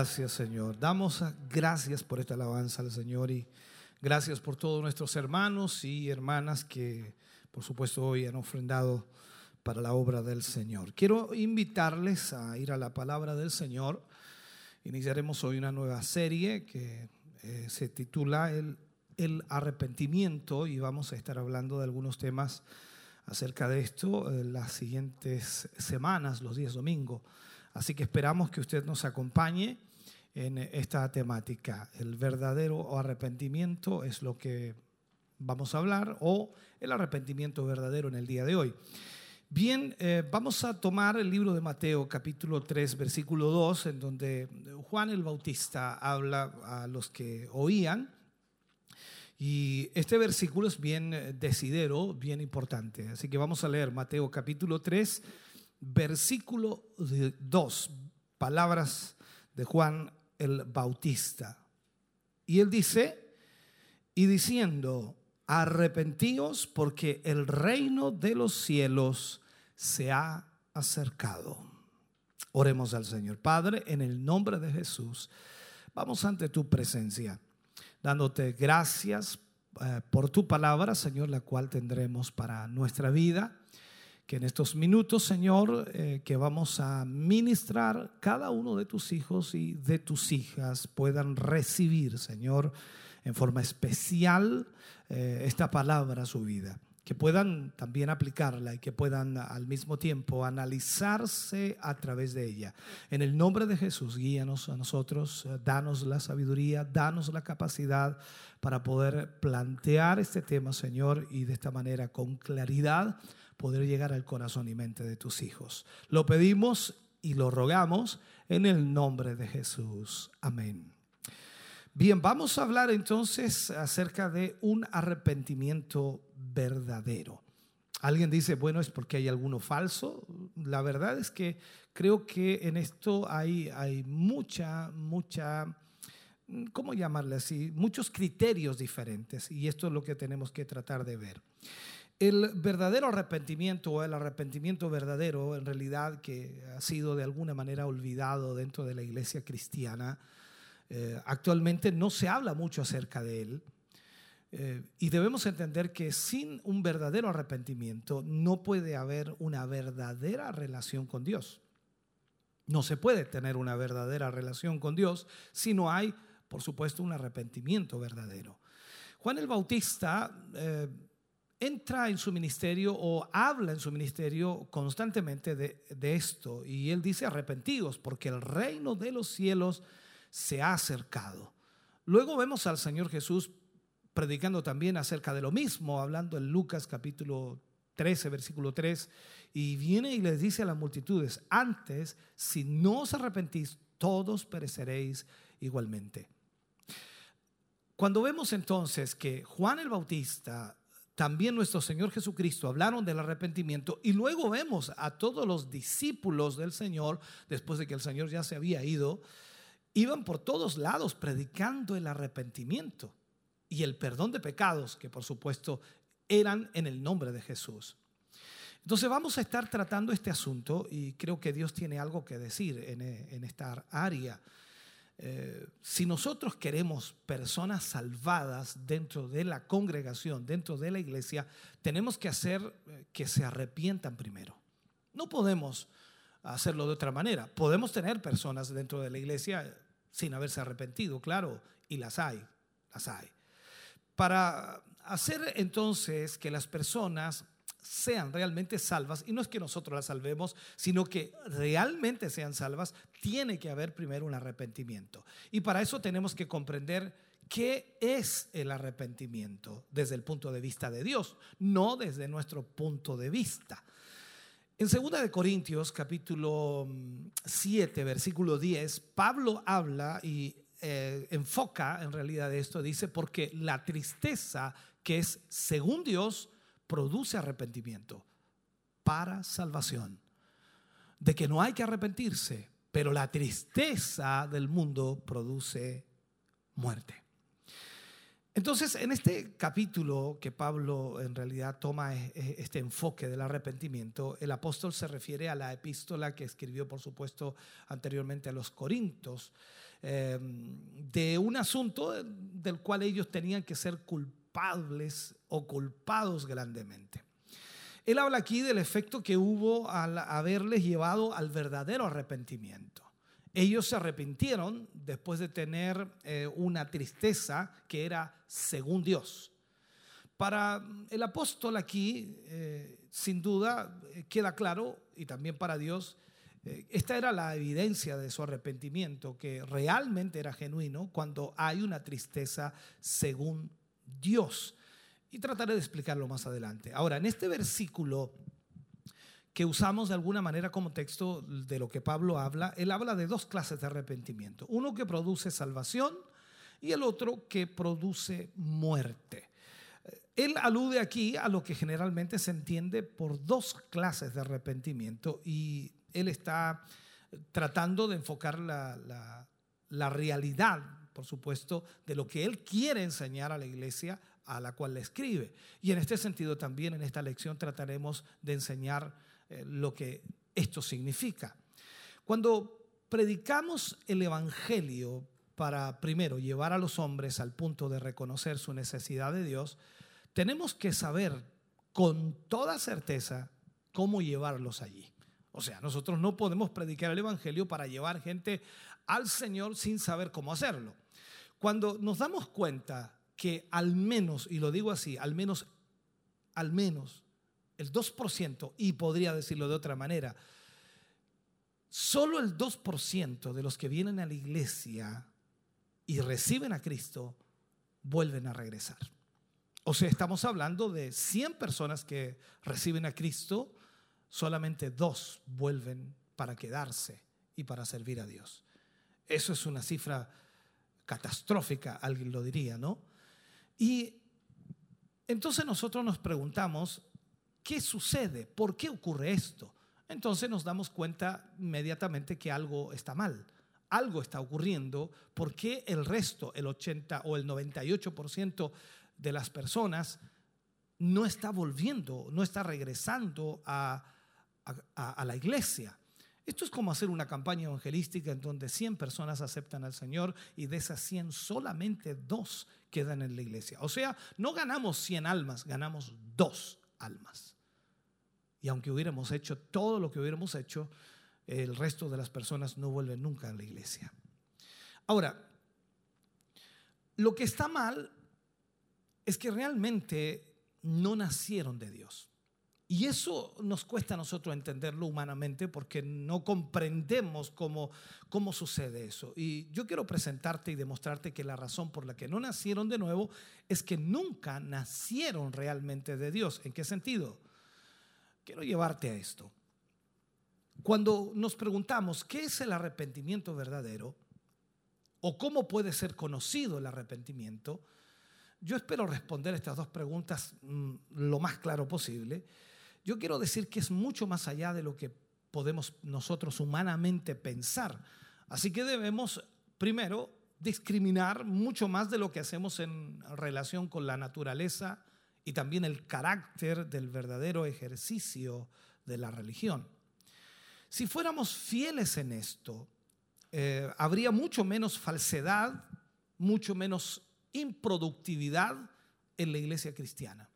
Gracias, Señor. Damos gracias por esta alabanza al Señor y gracias por todos nuestros hermanos y hermanas que, por supuesto, hoy han ofrendado para la obra del Señor. Quiero invitarles a ir a la palabra del Señor. Iniciaremos hoy una nueva serie que eh, se titula el, el arrepentimiento y vamos a estar hablando de algunos temas acerca de esto eh, las siguientes semanas, los días domingo. Así que esperamos que usted nos acompañe en esta temática. El verdadero arrepentimiento es lo que vamos a hablar o el arrepentimiento verdadero en el día de hoy. Bien, eh, vamos a tomar el libro de Mateo capítulo 3 versículo 2 en donde Juan el Bautista habla a los que oían y este versículo es bien eh, decidero, bien importante. Así que vamos a leer Mateo capítulo 3 versículo 2, palabras de Juan el Bautista. Y él dice, y diciendo, arrepentíos porque el reino de los cielos se ha acercado. Oremos al Señor. Padre, en el nombre de Jesús, vamos ante tu presencia, dándote gracias eh, por tu palabra, Señor, la cual tendremos para nuestra vida que en estos minutos, Señor, eh, que vamos a ministrar, cada uno de tus hijos y de tus hijas puedan recibir, Señor, en forma especial eh, esta palabra a su vida. Que puedan también aplicarla y que puedan al mismo tiempo analizarse a través de ella. En el nombre de Jesús, guíanos a nosotros, eh, danos la sabiduría, danos la capacidad para poder plantear este tema, Señor, y de esta manera con claridad poder llegar al corazón y mente de tus hijos. Lo pedimos y lo rogamos en el nombre de Jesús. Amén. Bien, vamos a hablar entonces acerca de un arrepentimiento verdadero. Alguien dice, bueno, es porque hay alguno falso. La verdad es que creo que en esto hay, hay mucha, mucha, ¿cómo llamarle así? Muchos criterios diferentes y esto es lo que tenemos que tratar de ver. El verdadero arrepentimiento o el arrepentimiento verdadero, en realidad que ha sido de alguna manera olvidado dentro de la iglesia cristiana, eh, actualmente no se habla mucho acerca de él. Eh, y debemos entender que sin un verdadero arrepentimiento no puede haber una verdadera relación con Dios. No se puede tener una verdadera relación con Dios si no hay, por supuesto, un arrepentimiento verdadero. Juan el Bautista eh, entra en su ministerio o habla en su ministerio constantemente de, esto y él dice arrepentidos porque el reino de los cielos se ha acercado. Luego vemos al Señor Jesús predicando también acerca de lo mismo, hablando en Lucas capítulo 13, versículo 3, y viene y les dice a las multitudes, antes, si no os arrepentís, todos pereceréis igualmente. Cuando vemos entonces que Juan el Bautista, también nuestro Señor Jesucristo hablaron del arrepentimiento y luego vemos a todos los discípulos del Señor, después de que el Señor ya se había ido, iban por todos lados predicando el arrepentimiento y el perdón de pecados, que por supuesto eran en el nombre de Jesús. Entonces vamos a estar tratando este asunto y creo que Dios tiene algo que decir en, en esta área. Eh, si nosotros queremos personas salvadas dentro de la congregación, dentro de la iglesia, tenemos que hacer eh, que se arrepientan primero. No podemos hacerlo de otra manera. Podemos tener personas dentro de la iglesia sin haberse arrepentido, claro, y las hay, las hay para hacer entonces que las personas sean realmente salvas, y no es que nosotros las salvemos, sino que realmente sean salvas, tiene que haber primero un arrepentimiento. Y para eso tenemos que comprender qué es el arrepentimiento desde el punto de vista de Dios, no desde nuestro punto de vista. En 2 de Corintios capítulo 7, mm, versículo 10, Pablo habla y eh, enfoca en realidad esto, dice, porque la tristeza que es según Dios produce arrepentimiento para salvación. De que no hay que arrepentirse, pero la tristeza del mundo produce muerte. Entonces, en este capítulo que Pablo en realidad toma este enfoque del arrepentimiento, el apóstol se refiere a la epístola que escribió, por supuesto, anteriormente a los Corintios, em, de un asunto del cual ellos tenían que ser culpables o culpados grandemente. Él habla aquí del efecto que hubo al haberles llevado al verdadero arrepentimiento. Ellos se arrepintieron después de tener eh, una tristeza que era según Dios. Para el apóstol aquí, eh, sin duda, eh, queda claro, y también para Dios, esta era la evidencia de su arrepentimiento, que realmente era genuino cuando hay una tristeza según Dios. Y trataré de explicarlo más adelante. Ahora, en este versículo que usamos de alguna manera como texto de lo que Pablo habla, él habla de dos clases de arrepentimiento. Uno que produce salvación y el otro que produce muerte. Él alude aquí a lo que generalmente se entiende por dos clases de arrepentimiento y él está tratando de enfocar la, la realidad, por supuesto, de lo que él quiere enseñar a la iglesia a la cual le escribe. Y en este sentido también en esta lección trataremos de enseñar eh, lo que esto significa. Cuando predicamos el Evangelio para, primero, llevar a los hombres al punto de reconocer su necesidad de Dios, tenemos que saber con toda certeza cómo llevarlos allí. O sea, nosotros no podemos predicar el Evangelio para llevar gente al Señor sin saber cómo hacerlo. Cuando nos damos cuenta que al menos, y lo digo así, al menos, al menos el 2%, y podría decirlo de otra manera, solo el 2% de los que vienen a la iglesia y reciben a Cristo vuelven a regresar. O sea, estamos hablando de 100 personas que reciben a Cristo, solamente dos vuelven para quedarse y para servir a Dios. Eso es una cifra catastrófica, alguien lo diría, ¿no? Y entonces nosotros nos preguntamos, ¿Qué sucede? ¿Por qué ocurre esto? Entonces nos damos cuenta inmediatamente que algo está mal. Algo está ocurriendo porque el resto, el 80 o el 98% de las personas no está volviendo, no está regresando a, a, la iglesia. Esto es como hacer una campaña evangelística en donde 100 personas aceptan al Señor y de esas 100 solamente dos quedan en la iglesia. O sea, no ganamos 100 almas, ganamos dos almas. Y aunque hubiéramos hecho todo lo que hubiéramos hecho, el resto de las personas no vuelven nunca a la iglesia. Ahora, lo que está mal es que realmente no nacieron de Dios. Y eso nos cuesta a nosotros entenderlo humanamente porque no comprendemos cómo, cómo sucede eso. Y yo quiero presentarte y demostrarte que la razón por la que no nacieron de nuevo es que nunca nacieron realmente de Dios. ¿En qué sentido? Quiero llevarte a esto. Cuando nos preguntamos qué es el arrepentimiento verdadero o cómo puede ser conocido el arrepentimiento, yo espero responder estas dos preguntas mm, lo más claro posible yo quiero decir que es mucho más allá de lo que podemos nosotros humanamente pensar. Así que debemos, primero, discriminar mucho más de lo que hacemos en relación con la naturaleza y también el carácter del verdadero ejercicio de la religión. Si fuéramos fieles en esto, eh, habría mucho menos falsedad, mucho menos improductividad en la iglesia cristiana.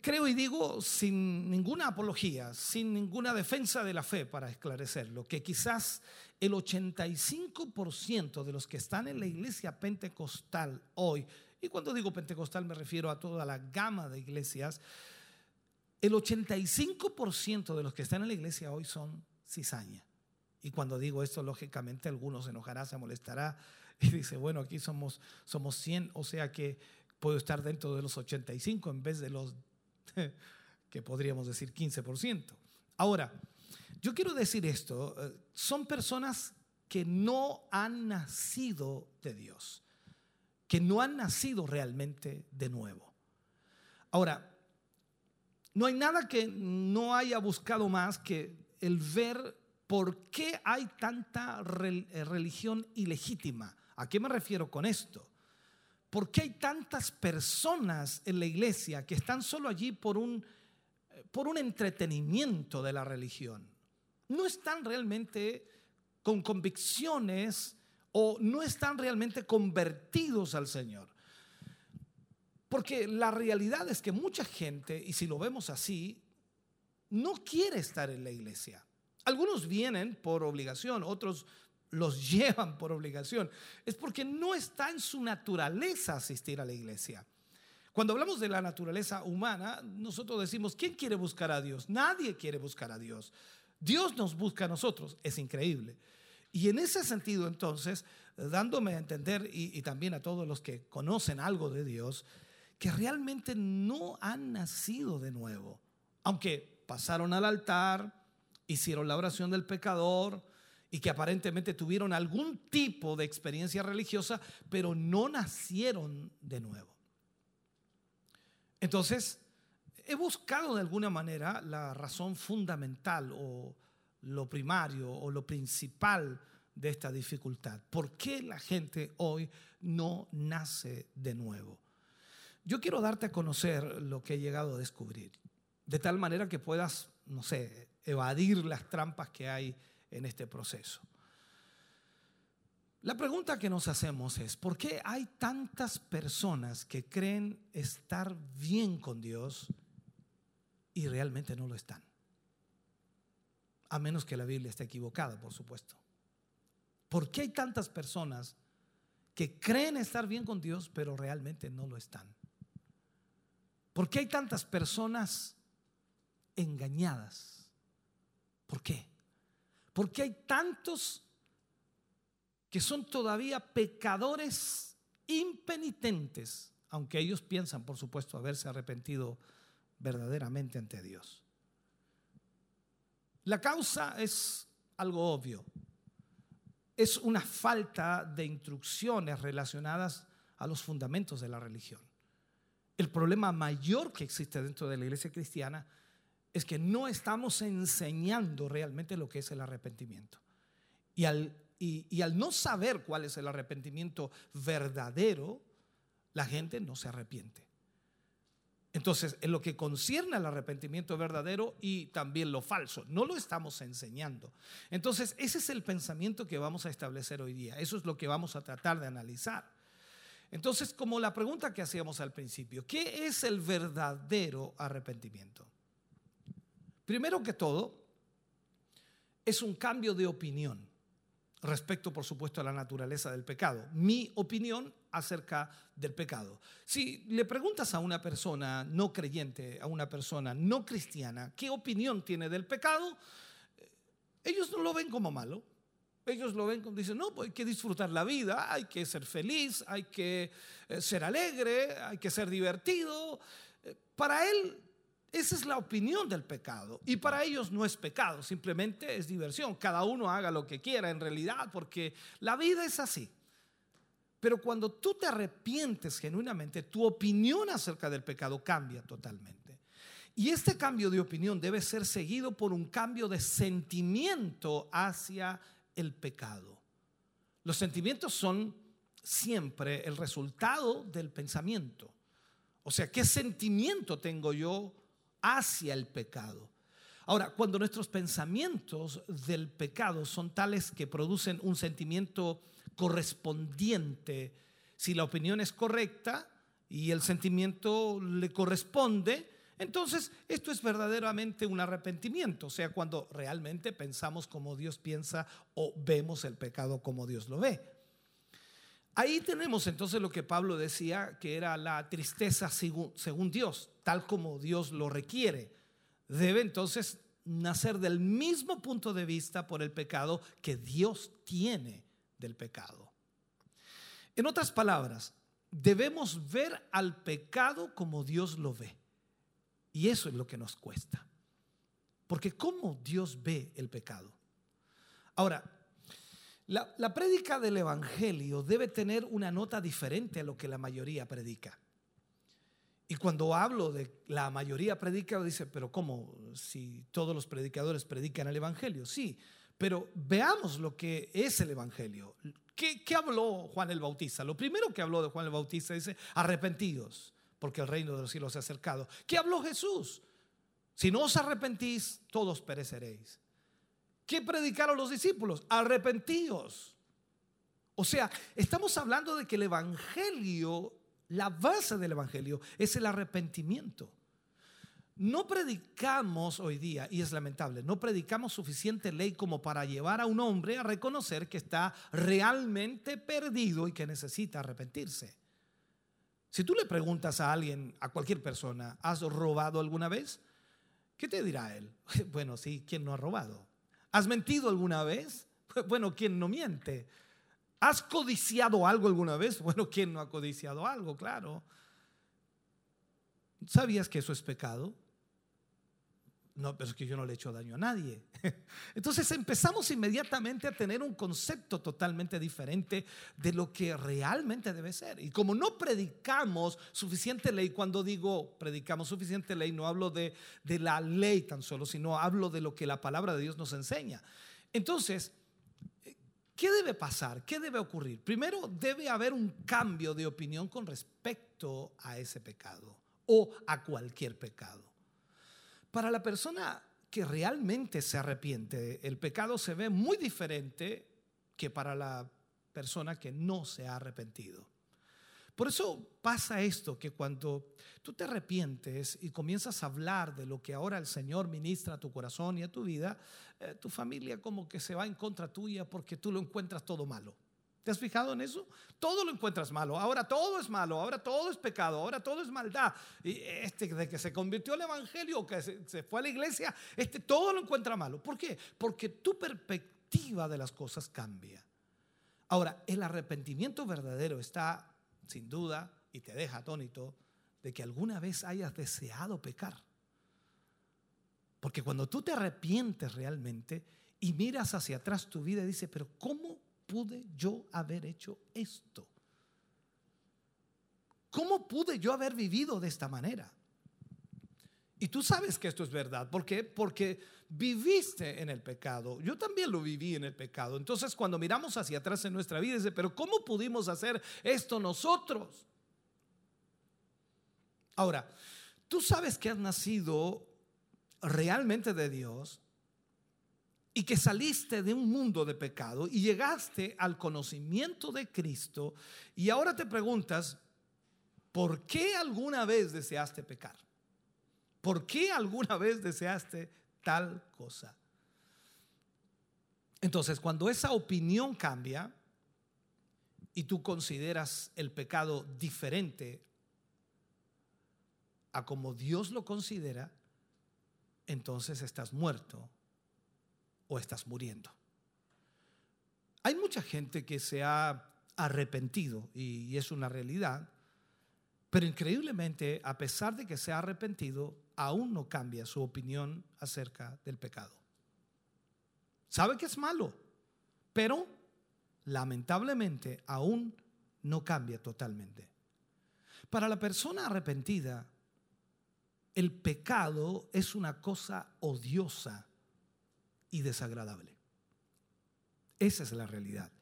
Creo y digo sin ninguna apología, sin ninguna defensa de la fe para esclarecerlo, que quizás el 85% de los que están en la iglesia pentecostal hoy, y cuando digo pentecostal me refiero a toda la gama de iglesias, el 85% de los que están en la iglesia hoy son cizaña. Y cuando digo esto, lógicamente algunos se enojará, se molestará y dice, bueno, aquí somos, somos 100, o sea que puedo estar dentro de los 85 en vez de los que podríamos decir 15%. Ahora, yo quiero decir esto, eh, son personas que no han nacido de Dios, que no han nacido realmente de nuevo. Ahora, no hay nada que no haya buscado más que el ver por qué hay tanta eh, religión ilegítima. ¿A qué me refiero con esto? ¿Por qué hay tantas personas en la iglesia que están solo allí por un, por un entretenimiento de la religión? No están realmente con convicciones o no están realmente convertidos al Señor. Porque la realidad es que mucha gente, y si lo vemos así, no quiere estar en la iglesia. Algunos vienen por obligación, otros los llevan por obligación, es porque no está en su naturaleza asistir a la iglesia. Cuando hablamos de la naturaleza humana, nosotros decimos, ¿quién quiere buscar a Dios? Nadie quiere buscar a Dios. Dios nos busca a nosotros, es increíble. Y en ese sentido, entonces, dándome a entender, y, y, también a todos los que conocen algo de Dios, que realmente no han nacido de nuevo. Aunque pasaron al altar, hicieron la oración del pecador, y que aparentemente tuvieron algún tipo de experiencia religiosa, pero no nacieron de nuevo. Entonces, he buscado de alguna manera la razón fundamental o lo primario o lo principal de esta dificultad. ¿Por qué la gente hoy no nace de nuevo? Yo quiero darte a conocer lo que he llegado a descubrir, de tal manera que puedas, no sé, evadir las trampas que hay en este proceso. La pregunta que nos hacemos es, ¿por qué hay tantas personas que creen estar bien con Dios y realmente no lo están? A menos que la Biblia esté equivocada, por supuesto. ¿Por qué hay tantas personas que creen estar bien con Dios pero realmente no lo están? ¿Por qué hay tantas personas engañadas? ¿Por qué? ¿Por qué hay tantos que son todavía pecadores impenitentes, aunque ellos piensan, por supuesto, haberse arrepentido verdaderamente ante Dios. La causa es algo obvio. Es una falta de instrucciones relacionadas a los fundamentos de la religión. El problema mayor que existe dentro de la iglesia cristiana es que no estamos enseñando realmente lo que es el arrepentimiento. Y al y, al no saber cuál es el arrepentimiento verdadero, la gente no se arrepiente. Entonces, en lo que concierne al arrepentimiento verdadero y también lo falso, no lo estamos enseñando. Entonces, ese es el pensamiento que vamos a establecer hoy día. Eso es lo que vamos a tratar de analizar. Entonces, como la pregunta que hacíamos al principio, ¿qué es el verdadero arrepentimiento? Primero que todo, es un cambio de opinión respecto, por supuesto, a la naturaleza del pecado. Mi opinión acerca del pecado. Si le preguntas a una persona no creyente, a una persona no cristiana, ¿qué opinión tiene del pecado? Eh, ellos no lo ven como malo. Ellos lo ven como dicen, no, pues hay que disfrutar la vida, hay que ser feliz, hay que eh, ser alegre, hay que ser divertido. Eh, para él esa es la opinión del pecado. Y para ellos no es pecado, simplemente es diversión. Cada uno haga lo que quiera en realidad, porque la vida es así. Pero cuando tú te arrepientes genuinamente, tu opinión acerca del pecado cambia totalmente. Y este cambio de opinión debe ser seguido por un cambio de sentimiento hacia el pecado. Los sentimientos son siempre el resultado del pensamiento. O sea, ¿qué sentimiento tengo yo hacia el pecado. Ahora, cuando nuestros pensamientos del pecado son tales que producen un sentimiento correspondiente, si la opinión es correcta y el sentimiento le corresponde, entonces esto es verdaderamente un arrepentimiento, o sea, cuando realmente pensamos como Dios piensa o vemos el pecado como Dios lo ve. Ahí tenemos entonces lo que Pablo decía, que era la tristeza según, Dios, tal como Dios lo requiere. Debe entonces nacer del mismo punto de vista por el pecado que Dios tiene del pecado. En otras palabras, debemos ver al pecado como Dios lo ve. Y eso es lo que nos cuesta. Porque ¿cómo Dios ve el pecado? Ahora, la, la prédica del Evangelio debe tener una nota diferente a lo que la mayoría predica. Y cuando hablo de la mayoría predica, dice, pero ¿cómo? Si todos los predicadores predican el Evangelio. Sí, pero veamos lo que es el Evangelio. ¿Qué, ¿Qué, habló Juan el Bautista? Lo primero que habló de Juan el Bautista dice, arrepentidos, porque el reino de los cielos se ha acercado. ¿Qué habló Jesús? Si no os arrepentís, todos pereceréis. ¿Qué predicaron los discípulos? Arrepentíos. O sea, estamos hablando de que el Evangelio, la base del Evangelio es el arrepentimiento. No predicamos hoy día, y es lamentable, no predicamos suficiente ley como para llevar a un hombre a reconocer que está realmente perdido y que necesita arrepentirse. Si tú le preguntas a alguien, a cualquier persona, ¿has robado alguna vez? ¿Qué te dirá él? Bueno, sí, ¿quién no ha robado? ¿Has mentido alguna vez? Bueno, ¿quién no miente? ¿Has codiciado algo alguna vez? Bueno, ¿quién no ha codiciado algo? Claro. ¿Sabías que eso es pecado? No, pero es que yo no le he hecho daño a nadie. Entonces empezamos inmediatamente a tener un concepto totalmente diferente de lo que realmente debe ser. Y como no predicamos suficiente ley, cuando digo predicamos suficiente ley, no hablo de, de la ley tan solo, sino hablo de lo que la palabra de Dios nos enseña. Entonces, ¿qué debe pasar? ¿Qué debe ocurrir? Primero, debe haber un cambio de opinión con respecto a ese pecado o a cualquier pecado. Para la persona que realmente se arrepiente, el pecado se ve muy diferente que para la persona que no se ha arrepentido. Por eso pasa esto, que cuando tú te arrepientes y comienzas a hablar de lo que ahora el Señor ministra a tu corazón y a tu vida, eh, tu familia como que se va en contra tuya porque tú lo encuentras todo malo. ¿Te has fijado en eso? Todo lo encuentras malo. Ahora todo es malo, ahora todo es pecado, ahora todo es maldad. Y este de que se convirtió el evangelio, que se, fue a la iglesia, este todo lo encuentra malo. ¿Por qué? Porque tu perspectiva de las cosas cambia. Ahora, el arrepentimiento verdadero está sin duda y te deja atónito de que alguna vez hayas deseado pecar. Porque cuando tú te arrepientes realmente y miras hacia atrás tu vida y dices, pero ¿cómo pude yo haber hecho esto? ¿Cómo pude yo haber vivido de esta manera? Y tú sabes que esto es verdad. ¿Por qué? Porque viviste en el pecado. Yo también lo viví en el pecado. Entonces cuando miramos hacia atrás en nuestra vida, dice, pero ¿cómo pudimos hacer esto nosotros? Ahora, tú sabes que has nacido realmente de Dios y que saliste de un mundo de pecado y llegaste al conocimiento de Cristo y ahora te preguntas, ¿por qué alguna vez deseaste pecar? ¿Por qué alguna vez deseaste tal cosa? Entonces, cuando esa opinión cambia y tú consideras el pecado diferente a como Dios lo considera, entonces estás muerto o estás muriendo. Hay mucha gente que se ha arrepentido y, es una realidad, pero increíblemente, a pesar de que se ha arrepentido, aún no cambia su opinión acerca del pecado. Sabe que es malo, pero lamentablemente aún no cambia totalmente. Para la persona arrepentida, el pecado es una cosa odiosa y desagradable. Esa es la realidad.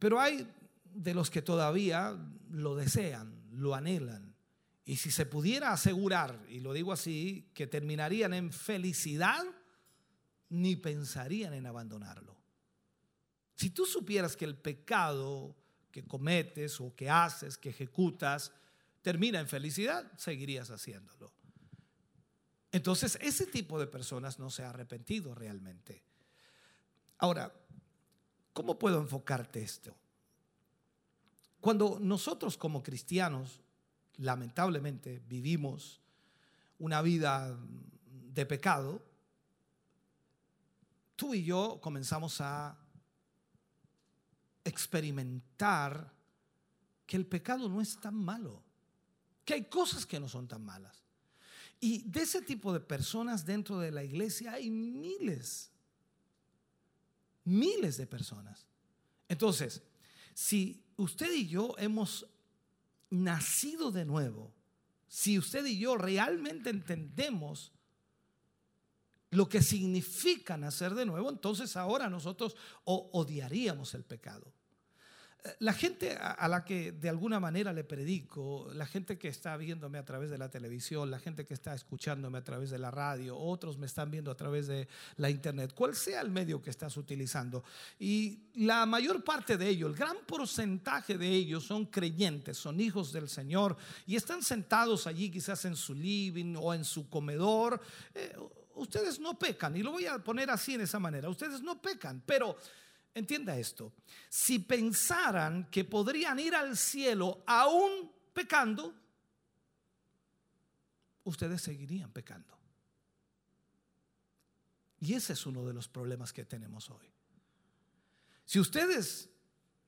Pero hay de los que todavía lo desean, lo anhelan. Y si se pudiera asegurar, y lo digo así, que terminarían en felicidad, ni pensarían en abandonarlo. Si tú supieras que el pecado que cometes o que haces, que ejecutas, termina en felicidad, seguirías haciéndolo. Entonces, ese tipo de personas no se ha arrepentido realmente. Ahora, ¿cómo puedo enfocarte esto? Cuando nosotros como cristianos, lamentablemente, vivimos una vida de pecado, tú y yo comenzamos a experimentar que el pecado no es tan malo, que hay cosas que no son tan malas. Y de ese tipo de personas dentro de la iglesia hay miles, miles de personas. Entonces, si usted y yo hemos nacido de nuevo, si usted y yo realmente entendemos lo que significa nacer de nuevo, entonces ahora nosotros odiaríamos el pecado. La gente a la que de alguna manera le predico, la gente que está viéndome a través de la televisión, la gente que está escuchándome a través de la radio, otros me están viendo a través de la internet, cual sea el medio que estás utilizando. Y la mayor parte de ellos, el gran porcentaje de ellos son creyentes, son hijos del Señor y están sentados allí quizás en su living o en su comedor. Eh, ustedes no pecan, y lo voy a poner así en esa manera, ustedes no pecan, pero Entienda esto. Si pensaran que podrían ir al cielo aún pecando, ustedes seguirían pecando. Y ese es uno de los problemas que tenemos hoy. Si ustedes,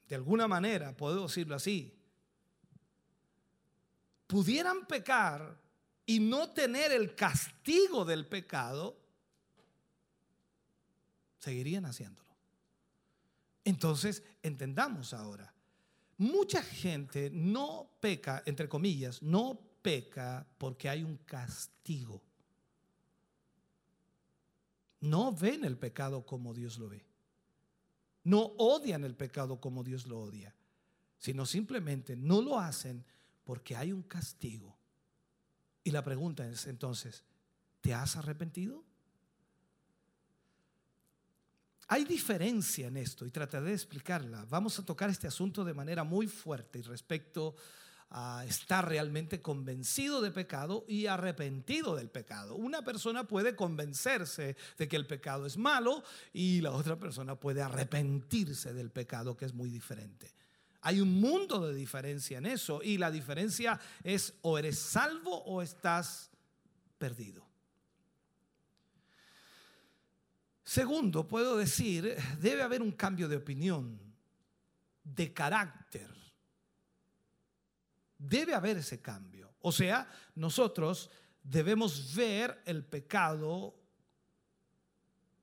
de alguna manera, puedo decirlo así, pudieran pecar y no tener el castigo del pecado, seguirían haciéndolo. Entonces, entendamos ahora, mucha gente no peca, entre comillas, no peca porque hay un castigo. No ven el pecado como Dios lo ve. No odian el pecado como Dios lo odia, sino simplemente no lo hacen porque hay un castigo. Y la pregunta es entonces, ¿te has arrepentido? Hay diferencia en esto y trataré de explicarla. Vamos a tocar este asunto de manera muy fuerte respecto a estar realmente convencido de pecado y arrepentido del pecado. Una persona puede convencerse de que el pecado es malo y la otra persona puede arrepentirse del pecado, que es muy diferente. Hay un mundo de diferencia en eso y la diferencia es o eres salvo o estás perdido. Segundo, puedo decir, debe haber un cambio de opinión, de carácter. Debe haber ese cambio. O sea, nosotros debemos ver el pecado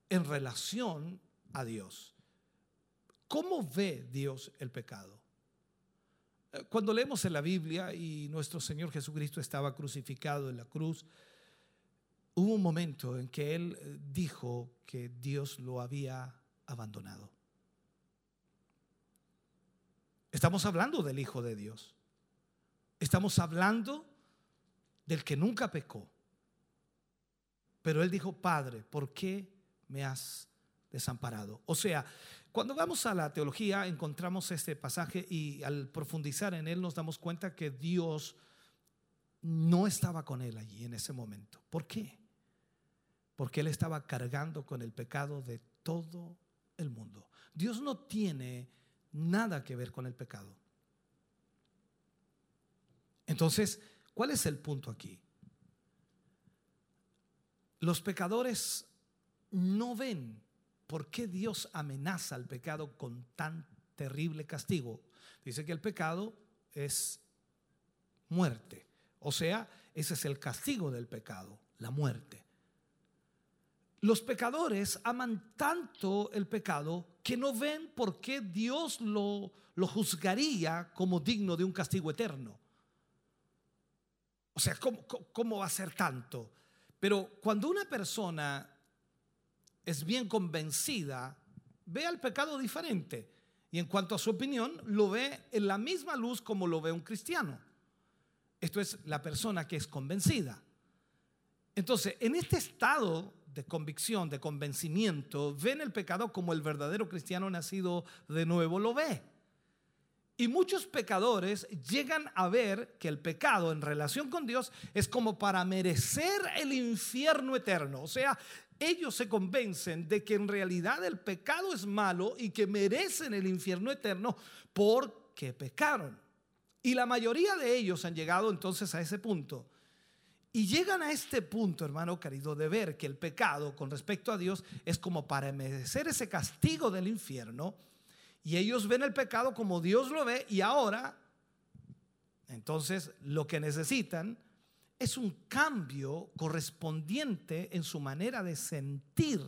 en relación a Dios. ¿Cómo ve Dios el pecado? Eh, cuando leemos en la Biblia y nuestro Señor Jesucristo estaba crucificado en la cruz, hubo un momento en que él eh, dijo que Dios lo había abandonado. Estamos hablando del Hijo de Dios. Estamos hablando del que nunca pecó. Pero él dijo, Padre, ¿por qué me has desamparado? O sea, cuando vamos a la teología encontramos este pasaje y al profundizar en él nos damos cuenta que Dios no estaba con él allí en ese momento. ¿Por qué? Porque él estaba cargando con el pecado de todo el mundo. Dios no tiene nada que ver con el pecado. Entonces, ¿cuál es el punto aquí? Los pecadores no ven por qué Dios amenaza al pecado con tan terrible castigo. Dice que el pecado es muerte. O sea, ese es el castigo del pecado, la muerte. Los pecadores aman tanto el pecado que no ven por qué Dios lo, lo juzgaría como digno de un castigo eterno. O sea, ¿cómo, ¿cómo, va a ser tanto? Pero cuando una persona es bien convencida, ve al pecado diferente. Y en cuanto a su opinión, lo ve en la misma luz como lo ve un cristiano. Esto es la persona que es convencida. Entonces, en este estado de convicción, de convencimiento, ven el pecado como el verdadero cristiano nacido de nuevo lo ve. Y muchos pecadores llegan a ver que el pecado en relación con Dios es como para merecer el infierno eterno. O sea, ellos se convencen de que en realidad el pecado es malo y que merecen el infierno eterno porque pecaron. Y la mayoría de ellos han llegado entonces a ese punto. Y llegan a este punto, hermano querido, de ver que el pecado con respecto a Dios es como para merecer ese castigo del infierno. Y ellos ven el pecado como Dios lo ve y ahora, entonces, lo que necesitan es un cambio correspondiente en su manera de sentir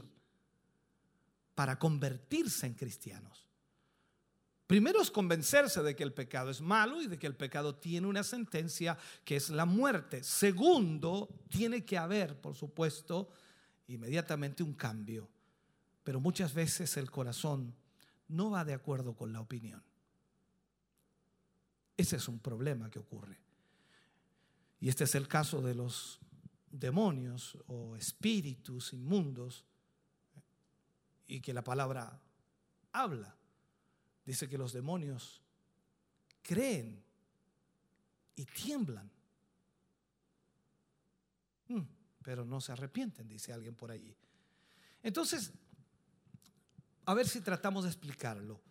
para convertirse en cristianos. Primero es convencerse de que el pecado es malo y de que el pecado tiene una sentencia que es la muerte. Segundo, tiene que haber, por supuesto, inmediatamente un cambio. Pero muchas veces el corazón no va de acuerdo con la opinión. Ese es un problema que ocurre. Y este es el caso de los demonios o espíritus inmundos y que la palabra habla dice que los demonios creen y tiemblan. Mm, pero no se arrepienten, dice alguien por allí. Entonces, a ver si tratamos de explicarlo.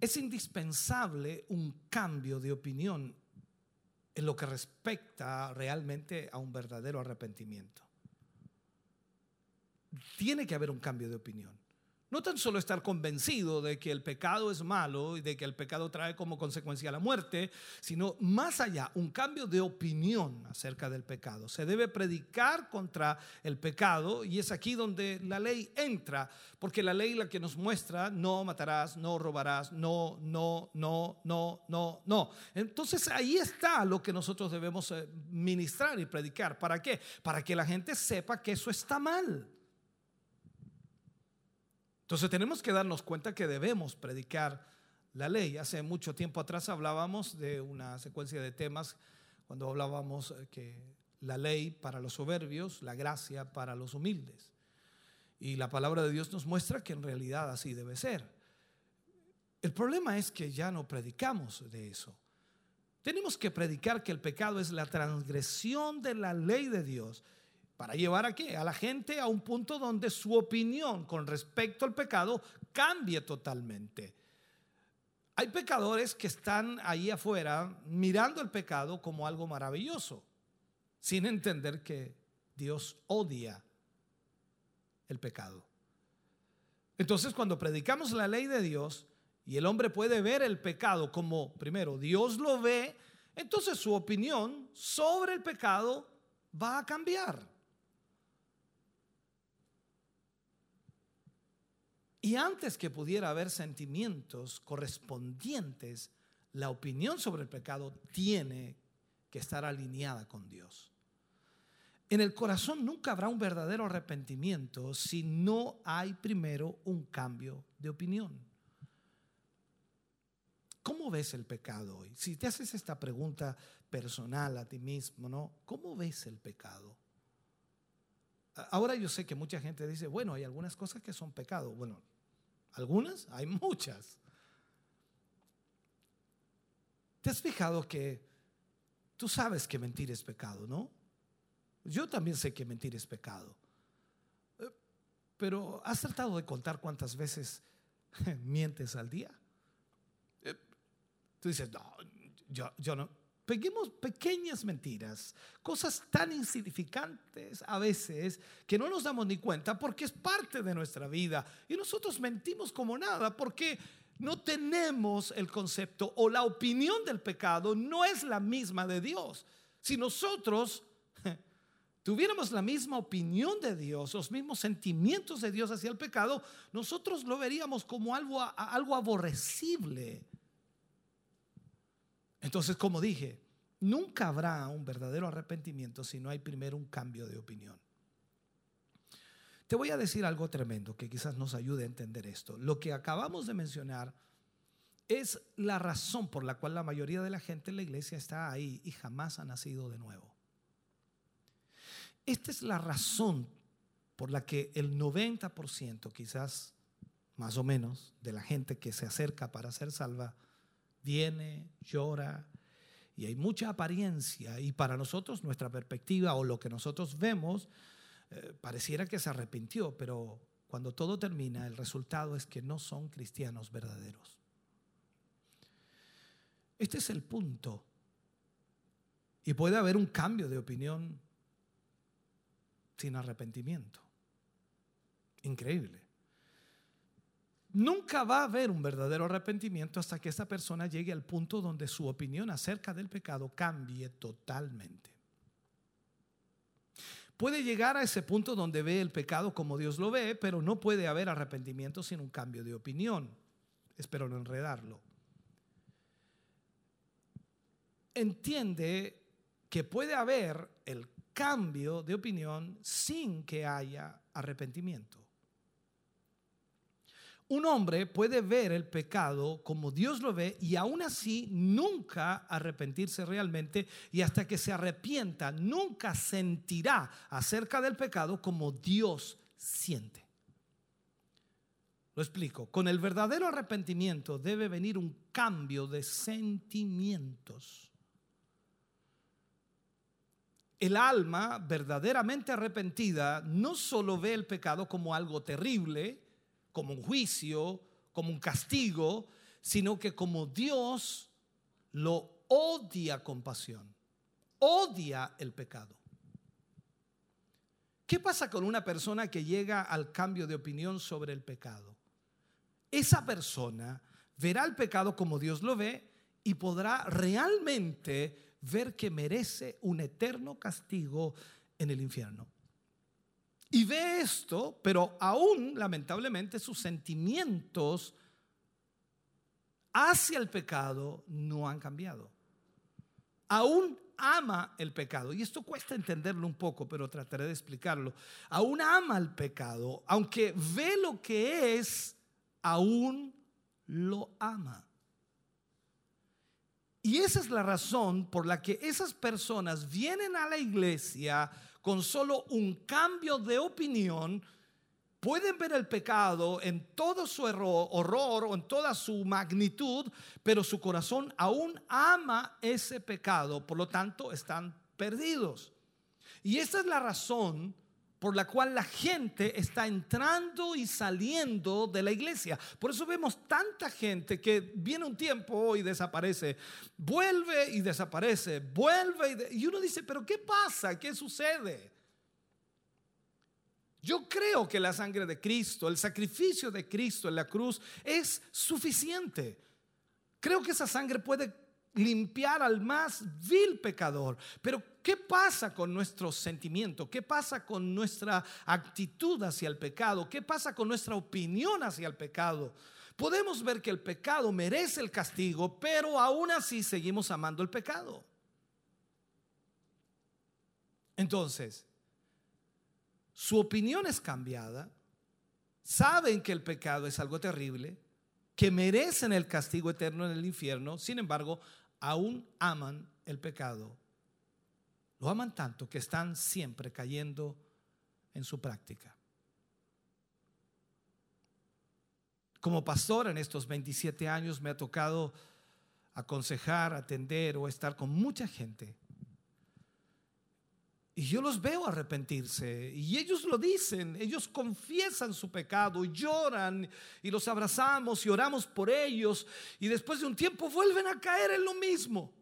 Es indispensable un cambio de opinión en lo que respecta realmente a un verdadero arrepentimiento. Tiene que haber un cambio de opinión. No tan solo estar convencido de que el pecado es malo y de que el pecado trae como consecuencia la muerte, sino más allá, un cambio de opinión acerca del pecado. Se debe predicar contra el pecado y es aquí donde la ley entra, porque la ley la que nos muestra, no matarás, no robarás, no, no, no, no, no, no. Entonces ahí está lo que nosotros debemos eh, ministrar y predicar. ¿Para qué? Para que la gente sepa que eso está mal. Entonces tenemos que darnos cuenta que debemos predicar la ley. Hace mucho tiempo atrás hablábamos de una secuencia de temas cuando hablábamos eh, que la ley para los soberbios, la gracia para los humildes. Y la palabra de Dios nos muestra que en realidad así debe ser. El problema es que ya no predicamos de eso. Tenemos que predicar que el pecado es la transgresión de la ley de Dios para llevar a qué? A la gente a un punto donde su opinión con respecto al pecado cambie totalmente. Hay pecadores que están ahí afuera mirando el pecado como algo maravilloso, sin entender que Dios odia el pecado. Entonces, cuando predicamos la ley de Dios y el hombre puede ver el pecado como, primero, Dios lo ve, entonces su opinión sobre el pecado va a cambiar. Y antes que pudiera haber sentimientos correspondientes, la opinión sobre el pecado tiene que estar alineada con Dios. En el corazón nunca habrá un verdadero arrepentimiento si no hay primero un cambio de opinión. ¿Cómo ves el pecado hoy? Si te haces esta pregunta, personal a ti mismo, ¿no? ¿Cómo ves el pecado? Ahora yo sé que mucha gente dice, bueno, hay algunas cosas que son pecado. Bueno, algunas, hay muchas. ¿Te has fijado que tú sabes que mentir es pecado, no? Yo también sé que mentir es pecado. Eh, pero ¿has tratado de contar cuántas veces mientes al día? Eh, tú dices, no, yo, yo no. Peguemos pequeñas mentiras, cosas tan insignificantes a veces que no nos damos ni cuenta porque es parte de nuestra vida. Y nosotros mentimos como nada porque no tenemos el concepto o la opinión del pecado no es la misma de Dios. Si nosotros tuviéramos la misma opinión de Dios, los mismos sentimientos de Dios hacia el pecado, nosotros lo veríamos como algo, algo aborrecible. Entonces, como dije, nunca habrá un verdadero arrepentimiento si no hay primero un cambio de opinión. Te voy a decir algo tremendo que quizás nos ayude a entender esto. Lo que acabamos de mencionar es la razón por la cual la mayoría de la gente en la iglesia está ahí y jamás ha nacido de nuevo. Esta es la razón por la que el 90%, quizás más o menos, de la gente que se acerca para ser salva, viene, llora, y hay mucha apariencia, y para nosotros nuestra perspectiva o lo que nosotros vemos eh, pareciera que se arrepintió, pero cuando todo termina, el resultado es que no son cristianos verdaderos. Este es el punto. Y puede haber un cambio de opinión sin arrepentimiento. Increíble. Nunca va a haber un verdadero arrepentimiento hasta que esa persona llegue al punto donde su opinión acerca del pecado cambie totalmente puede llegar a ese punto donde ve el pecado como Dios lo ve, pero no puede haber arrepentimiento sin un cambio de opinión. Espero no enredarlo. Entiende que puede haber el cambio de opinión sin que haya arrepentimiento. Un hombre puede ver el pecado como Dios lo ve y aún así nunca arrepentirse realmente y hasta que se arrepienta nunca sentirá acerca del pecado como Dios siente. Lo explico. Con el verdadero arrepentimiento debe venir un cambio de sentimientos. El alma verdaderamente arrepentida no solo ve el pecado como algo terrible, como un juicio, como un castigo, sino que como Dios lo odia con pasión, odia el pecado. ¿Qué pasa con una persona que llega al cambio de opinión sobre el pecado? Esa persona verá el pecado como Dios lo ve y podrá realmente ver que merece un eterno castigo en el infierno. Y ve esto, pero aún lamentablemente sus sentimientos hacia el pecado no han cambiado. Aún ama el pecado. Y esto cuesta entenderlo un poco, pero trataré de explicarlo. Aún ama el pecado, aunque ve lo que es, aún lo ama. Y esa es la razón por la que esas personas vienen a la iglesia con solo un cambio de opinión, pueden ver el pecado en todo su horror o en toda su magnitud, pero su corazón aún ama ese pecado, por lo tanto están perdidos. Y esa es la razón por la cual la gente está entrando y saliendo de la iglesia. Por eso vemos tanta gente que viene un tiempo y desaparece, vuelve y desaparece, vuelve y, y uno dice, pero ¿qué pasa? ¿Qué sucede? Yo creo que la sangre de Cristo, el sacrificio de Cristo en la cruz es suficiente. Creo que esa sangre puede limpiar al más vil pecador. Pero ¿qué pasa con nuestro sentimiento? ¿Qué pasa con nuestra actitud hacia el pecado? ¿Qué pasa con nuestra opinión hacia el pecado? Podemos ver que el pecado merece el castigo, pero aún así seguimos amando el pecado. Entonces, su opinión es cambiada, saben que el pecado es algo terrible, que merecen el castigo eterno en el infierno, sin embargo, aún aman el pecado. Lo aman tanto que están siempre cayendo en su práctica. Como pastor en estos 27 años me ha tocado aconsejar, atender o estar con mucha gente. Y yo los veo arrepentirse y ellos lo dicen, ellos confiesan su pecado, lloran y los abrazamos y oramos por ellos y después de un tiempo vuelven a caer en lo mismo.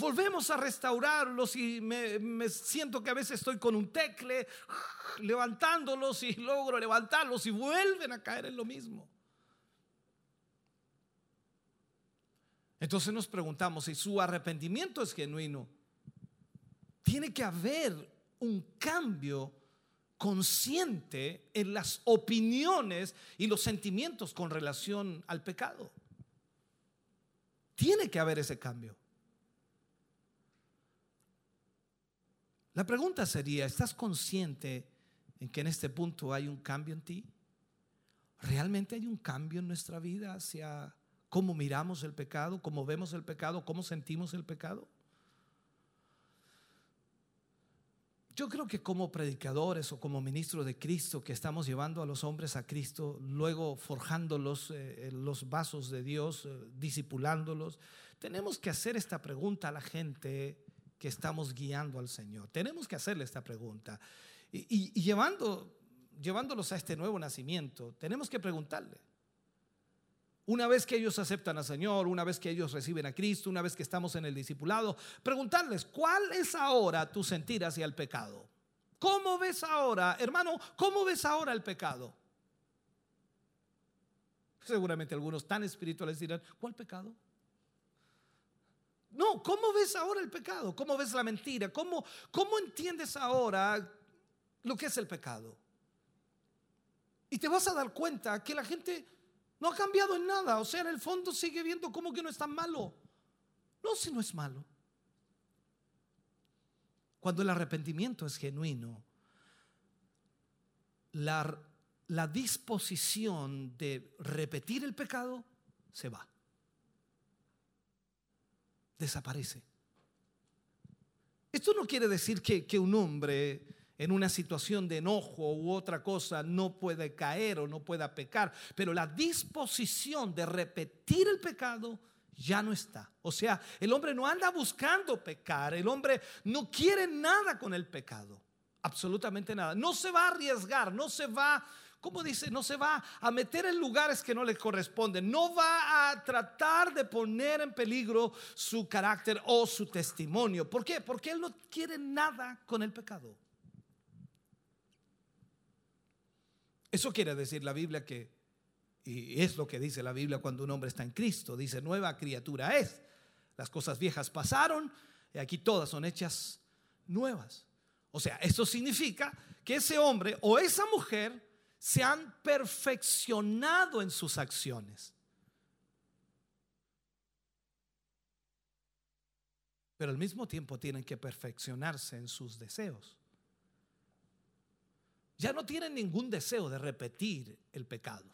Volvemos a restaurarlos y me, siento que a veces estoy con un tecle levantándolos y logro levantarlos y vuelven a caer en lo mismo. Entonces nos preguntamos si su arrepentimiento es genuino. Tiene que haber un cambio consciente en las opiniones y los sentimientos con relación al pecado. Tiene que haber ese cambio. La pregunta sería, ¿estás consciente en que en este punto hay un cambio en ti? ¿Realmente hay un cambio en nuestra vida hacia cómo miramos el pecado, cómo vemos el pecado, cómo sentimos el pecado? Yo creo que como predicadores o como ministros de Cristo que estamos llevando a los hombres a Cristo, luego forjándolos eh, en los vasos de Dios, eh, discipulándolos, tenemos que hacer esta pregunta a la gente que estamos guiando al Señor? Tenemos que hacerle esta pregunta. Y, llevándolos a este nuevo nacimiento, tenemos que preguntarle. Una vez que ellos aceptan al Señor, una vez que ellos reciben a Cristo, una vez que estamos en el discipulado, preguntarles, ¿cuál es ahora tu sentir hacia el pecado? ¿Cómo ves ahora, hermano, cómo ves ahora el pecado? Seguramente algunos tan espirituales dirán, ¿cuál pecado? No, ¿cómo ves ahora el pecado? ¿Cómo ves la mentira? ¿Cómo, cómo entiendes ahora lo que es el pecado? Y te vas a dar cuenta que la gente no ha cambiado en nada. O sea, en el fondo sigue viendo como que no es tan malo. No, si no es malo. Cuando el arrepentimiento es genuino, la, la disposición de repetir el pecado se va desaparece. Esto no quiere decir que, un hombre en una situación de enojo u otra cosa no puede caer o no pueda pecar, pero la disposición de repetir el pecado ya no está. O sea, el hombre no anda buscando pecar, el hombre no quiere nada con el pecado, absolutamente nada. No se va a arriesgar, no se va ¿cómo dice? No se va a meter en lugares que no le corresponden. No va a tratar de poner en peligro su carácter o su testimonio. ¿Por qué? Porque él no quiere nada con el pecado. Eso quiere decir la Biblia que, y es lo que dice la Biblia cuando un hombre está en Cristo, dice, nueva criatura es. Las cosas viejas pasaron y aquí todas son hechas nuevas. O sea, eso significa que ese hombre o esa mujer se han perfeccionado en sus acciones. Pero al mismo tiempo tienen que perfeccionarse en sus deseos. Ya no tienen ningún deseo de repetir el pecado.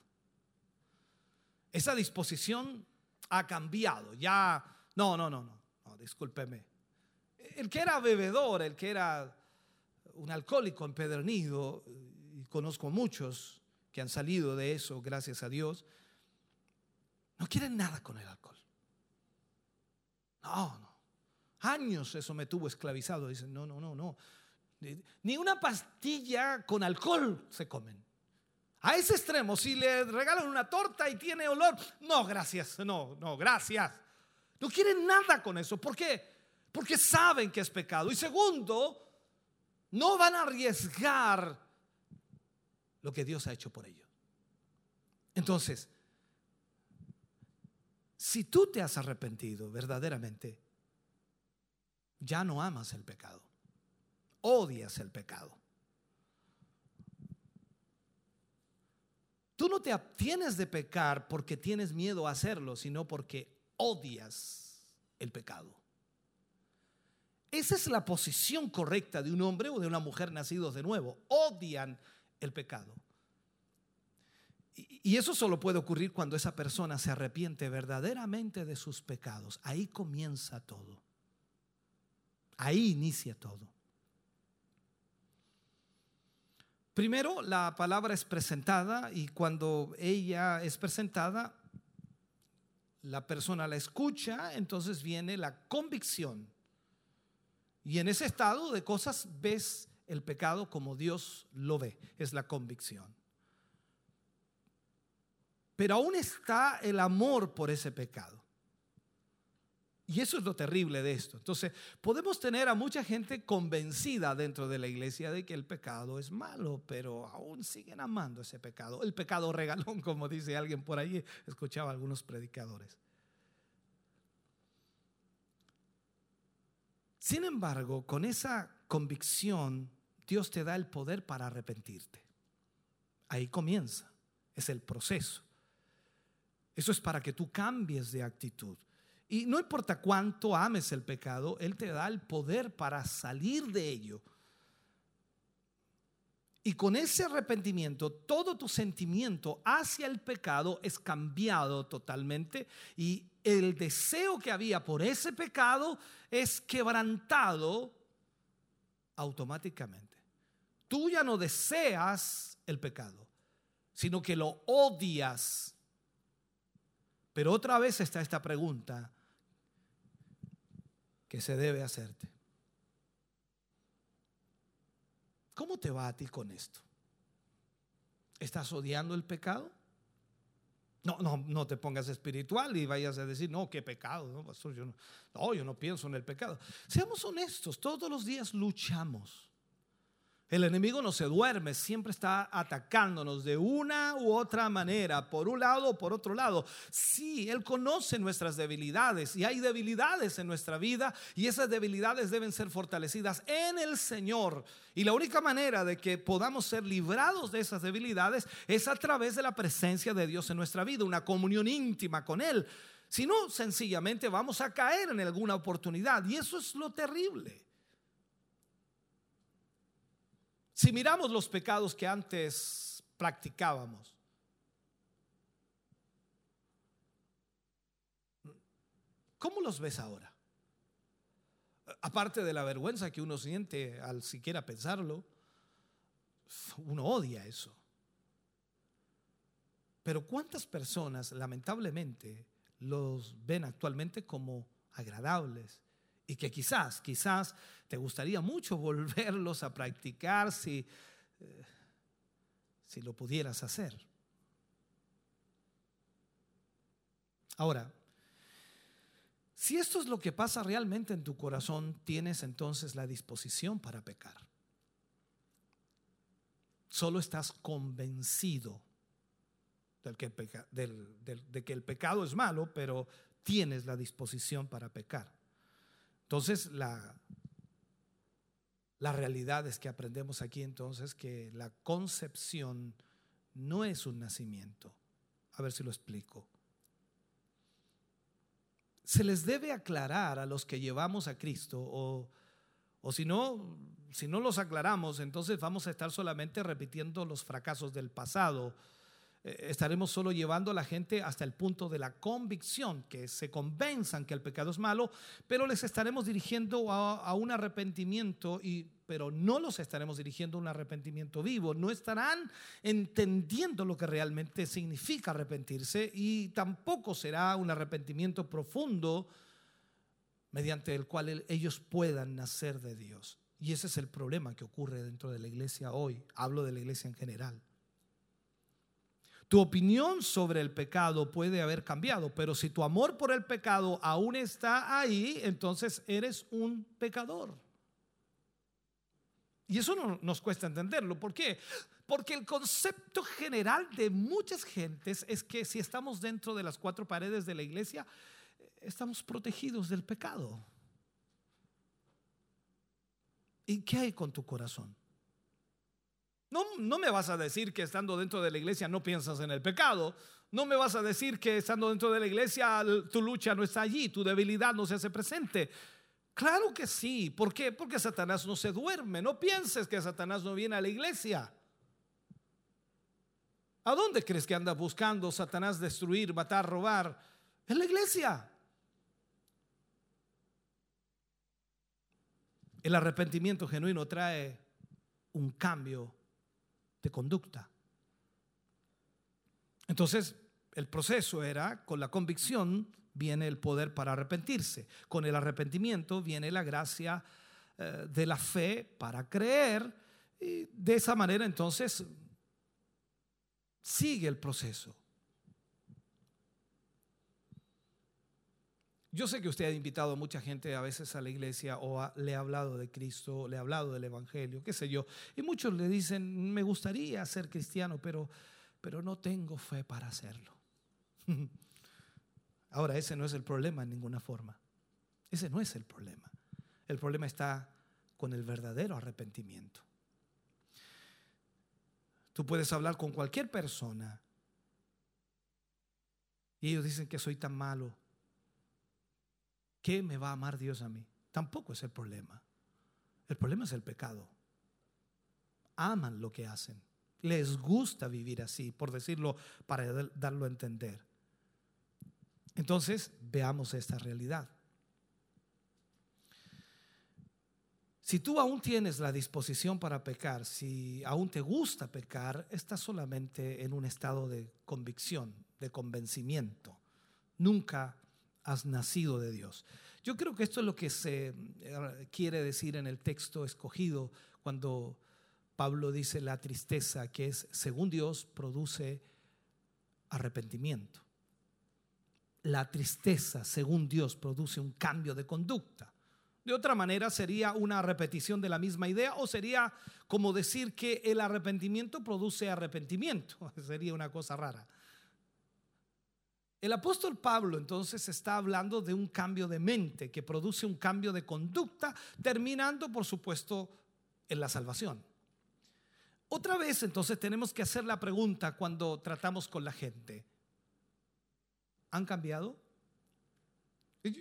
Esa disposición ha cambiado. Ya, no, no, no, no, no, discúlpeme. El que era bebedor, el que era un alcohólico empedernido, conozco muchos que han salido de eso, gracias a Dios, no quieren nada con el alcohol. No, no. Años eso me tuvo esclavizado. Dicen, no, no, no, no. Ni una pastilla con alcohol se comen. A ese extremo, si le regalan una torta y tiene olor, no, gracias, no, no, gracias. No quieren nada con eso. ¿Por qué? Porque saben que es pecado. Y segundo, no van a arriesgar lo que Dios ha hecho por ellos. Entonces, si tú te has arrepentido verdaderamente, ya no amas el pecado, odias el pecado. Tú no te abstienes de pecar porque tienes miedo a hacerlo, sino porque odias el pecado. Esa es la posición correcta de un hombre o de una mujer nacidos de nuevo. Odian el pecado. Y eso solo puede ocurrir cuando esa persona se arrepiente verdaderamente de sus pecados. Ahí comienza todo. Ahí inicia todo. Primero, la palabra es presentada y cuando ella es presentada, la persona la escucha, entonces viene la convicción. Y en ese estado de cosas ves el pecado como Dios lo ve, es la convicción. Pero aún está el amor por ese pecado. Y eso es lo terrible de esto. Entonces, podemos tener a mucha gente convencida dentro de la iglesia de que el pecado es malo, pero aún siguen amando ese pecado. El pecado regalón, como dice alguien por ahí, escuchaba algunos predicadores. Sin embargo, con esa convicción, Dios te da el poder para arrepentirte. Ahí comienza, es el proceso. Eso es para que tú cambies de actitud. Y no importa cuánto ames el pecado, Él te da el poder para salir de ello. Y con ese arrepentimiento, todo tu sentimiento hacia el pecado es cambiado totalmente y el deseo que había por ese pecado es quebrantado automáticamente. Tú ya no deseas el pecado, sino que lo odias. Pero otra vez está esta pregunta, que se debe hacerte. ¿Cómo te va a ti con esto? ¿Estás odiando el pecado? No, no, no te pongas espiritual y vayas a decir, no, qué pecado. No, yo no, no, yo no pienso en el pecado. Seamos honestos, todos los días luchamos el enemigo no se duerme, siempre está atacándonos de una u otra manera, por un lado o por otro lado. Sí, Él conoce nuestras debilidades y hay debilidades en nuestra vida y esas debilidades deben ser fortalecidas en el Señor. Y la única manera de que podamos ser librados de esas debilidades es a través de la presencia de Dios en nuestra vida, una comunión íntima con Él. Si no, sencillamente vamos a caer en alguna oportunidad y eso es lo terrible. Si miramos los pecados que antes practicábamos, ¿cómo los ves ahora? Aparte de la vergüenza que uno siente al siquiera pensarlo, uno odia eso. Pero ¿cuántas personas lamentablemente los ven actualmente como agradables, y que quizás, quizás te gustaría mucho volverlos a practicar si, eh, si lo pudieras hacer. Ahora, si esto es lo que pasa realmente en tu corazón, tienes entonces la disposición para pecar. Solo estás convencido que de que el pecado es malo, pero tienes la disposición para pecar. Entonces, la, la realidad es que aprendemos aquí entonces que la concepción no es un nacimiento. A ver si lo explico. Se les debe aclarar a los que llevamos a Cristo o, o si no, si no los aclaramos, entonces vamos a estar solamente repitiendo los fracasos del pasado estaremos solo llevando a la gente hasta el punto de la convicción, que se convenzan que el pecado es malo, pero les estaremos dirigiendo a, un arrepentimiento, y, pero no los estaremos dirigiendo a un arrepentimiento vivo. No estarán entendiendo lo que realmente significa arrepentirse y tampoco será un arrepentimiento profundo mediante el cual ellos puedan nacer de Dios. Y ese es el problema que ocurre dentro de la iglesia hoy. Hablo de la iglesia en general. Tu opinión sobre el pecado puede haber cambiado, pero si tu amor por el pecado aún está ahí, entonces eres un pecador. Y eso no nos cuesta entenderlo. ¿Por qué? Porque el concepto general de muchas gentes es que si estamos dentro de las cuatro paredes de la iglesia, estamos protegidos del pecado. ¿Y qué hay con tu corazón? No, me vas a decir que estando dentro de la iglesia no piensas en el pecado. No me vas a decir que estando dentro de la iglesia tu lucha no está allí, tu debilidad no se hace presente. Claro que sí. ¿Por qué? Porque Satanás no se duerme. No pienses que Satanás no viene a la iglesia. ¿A dónde crees que anda buscando Satanás destruir, matar, robar? En la iglesia. El arrepentimiento genuino trae un cambio de conducta. Entonces, el proceso era, con la convicción viene el poder para arrepentirse, con el arrepentimiento viene la gracia eh, de la fe para creer, y de esa manera entonces sigue el proceso. Yo sé que usted ha invitado a mucha gente a veces a la iglesia o le ha hablado de Cristo, le ha hablado del Evangelio, qué sé yo. Y muchos le dicen, me gustaría ser cristiano, pero, pero no tengo fe para hacerlo. Ahora, ese no es el problema en ninguna forma. Ese no es el problema. El problema está con el verdadero arrepentimiento. Tú puedes hablar con cualquier persona y ellos dicen que soy tan malo. ¿Qué me va a amar Dios a mí? Tampoco es el problema. El problema es el pecado. Aman lo que hacen. Les gusta vivir así, por decirlo, para darlo a entender. Entonces, veamos esta realidad. Si tú aún tienes la disposición para pecar, si aún te gusta pecar, estás solamente en un estado de convicción, de convencimiento. Nunca has nacido de Dios. Yo creo que esto es lo que se eh, quiere decir en el texto escogido cuando Pablo dice la tristeza, que es, según Dios, produce arrepentimiento. La tristeza, según Dios, produce un cambio de conducta. De otra manera sería una repetición de la misma idea o sería como decir que el arrepentimiento produce arrepentimiento. Sería una cosa rara. El apóstol Pablo entonces está hablando de un cambio de mente que produce un cambio de conducta, terminando por supuesto en la salvación. Otra vez entonces tenemos que hacer la pregunta cuando tratamos con la gente. ¿Han cambiado?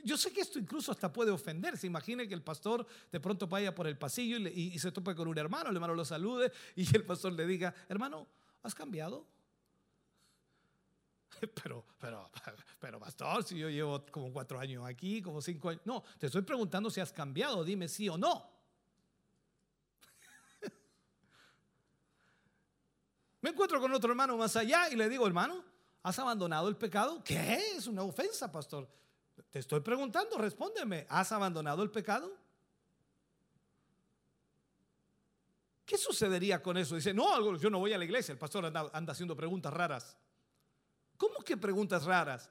Yo sé que esto incluso hasta puede ofender. Se imagine que el pastor de pronto vaya por el pasillo y, se tope con un hermano, el hermano lo salude y el pastor le diga, hermano, ¿has cambiado? Pero, pero, pero, pastor, si yo llevo como cuatro años aquí, como cinco años. No, te estoy preguntando si has cambiado, dime sí o no. Me encuentro con otro hermano más allá y le digo, hermano, ¿has abandonado el pecado? ¿Qué? Es una ofensa, pastor. Te estoy preguntando, respóndeme. ¿Has abandonado el pecado? ¿Qué sucedería con eso? Dice, no, yo no voy a la iglesia, el pastor anda, haciendo preguntas raras. ¿Cómo que preguntas raras?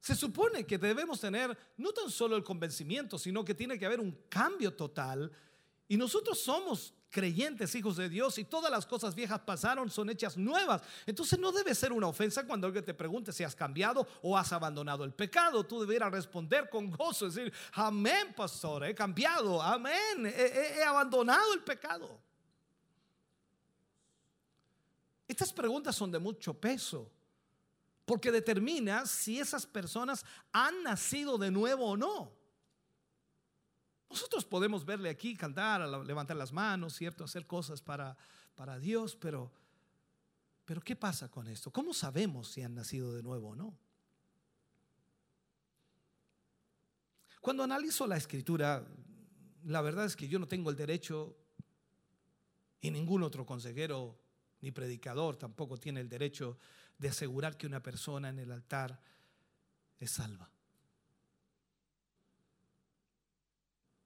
Se supone que debemos tener no tan solo el convencimiento, sino que tiene que haber un cambio total. Y nosotros somos creyentes, hijos de Dios, y todas las cosas viejas pasaron, son hechas nuevas. Entonces no debe ser una ofensa cuando alguien te pregunte si has cambiado o has abandonado el pecado. Tú debieras responder con gozo, decir, amén, pastor, he cambiado, amén, he, he abandonado el pecado. Estas preguntas son de mucho peso porque determina si esas personas han nacido de nuevo o no. Nosotros podemos verle aquí cantar, levantar las manos, ¿cierto? Hacer cosas para, para Dios, pero, pero ¿qué pasa con esto? ¿Cómo sabemos si han nacido de nuevo o no? Cuando analizo la escritura, la verdad es que yo no tengo el derecho y ningún otro consejero ni predicador tampoco tiene el derecho de asegurar que una persona en el altar es salva.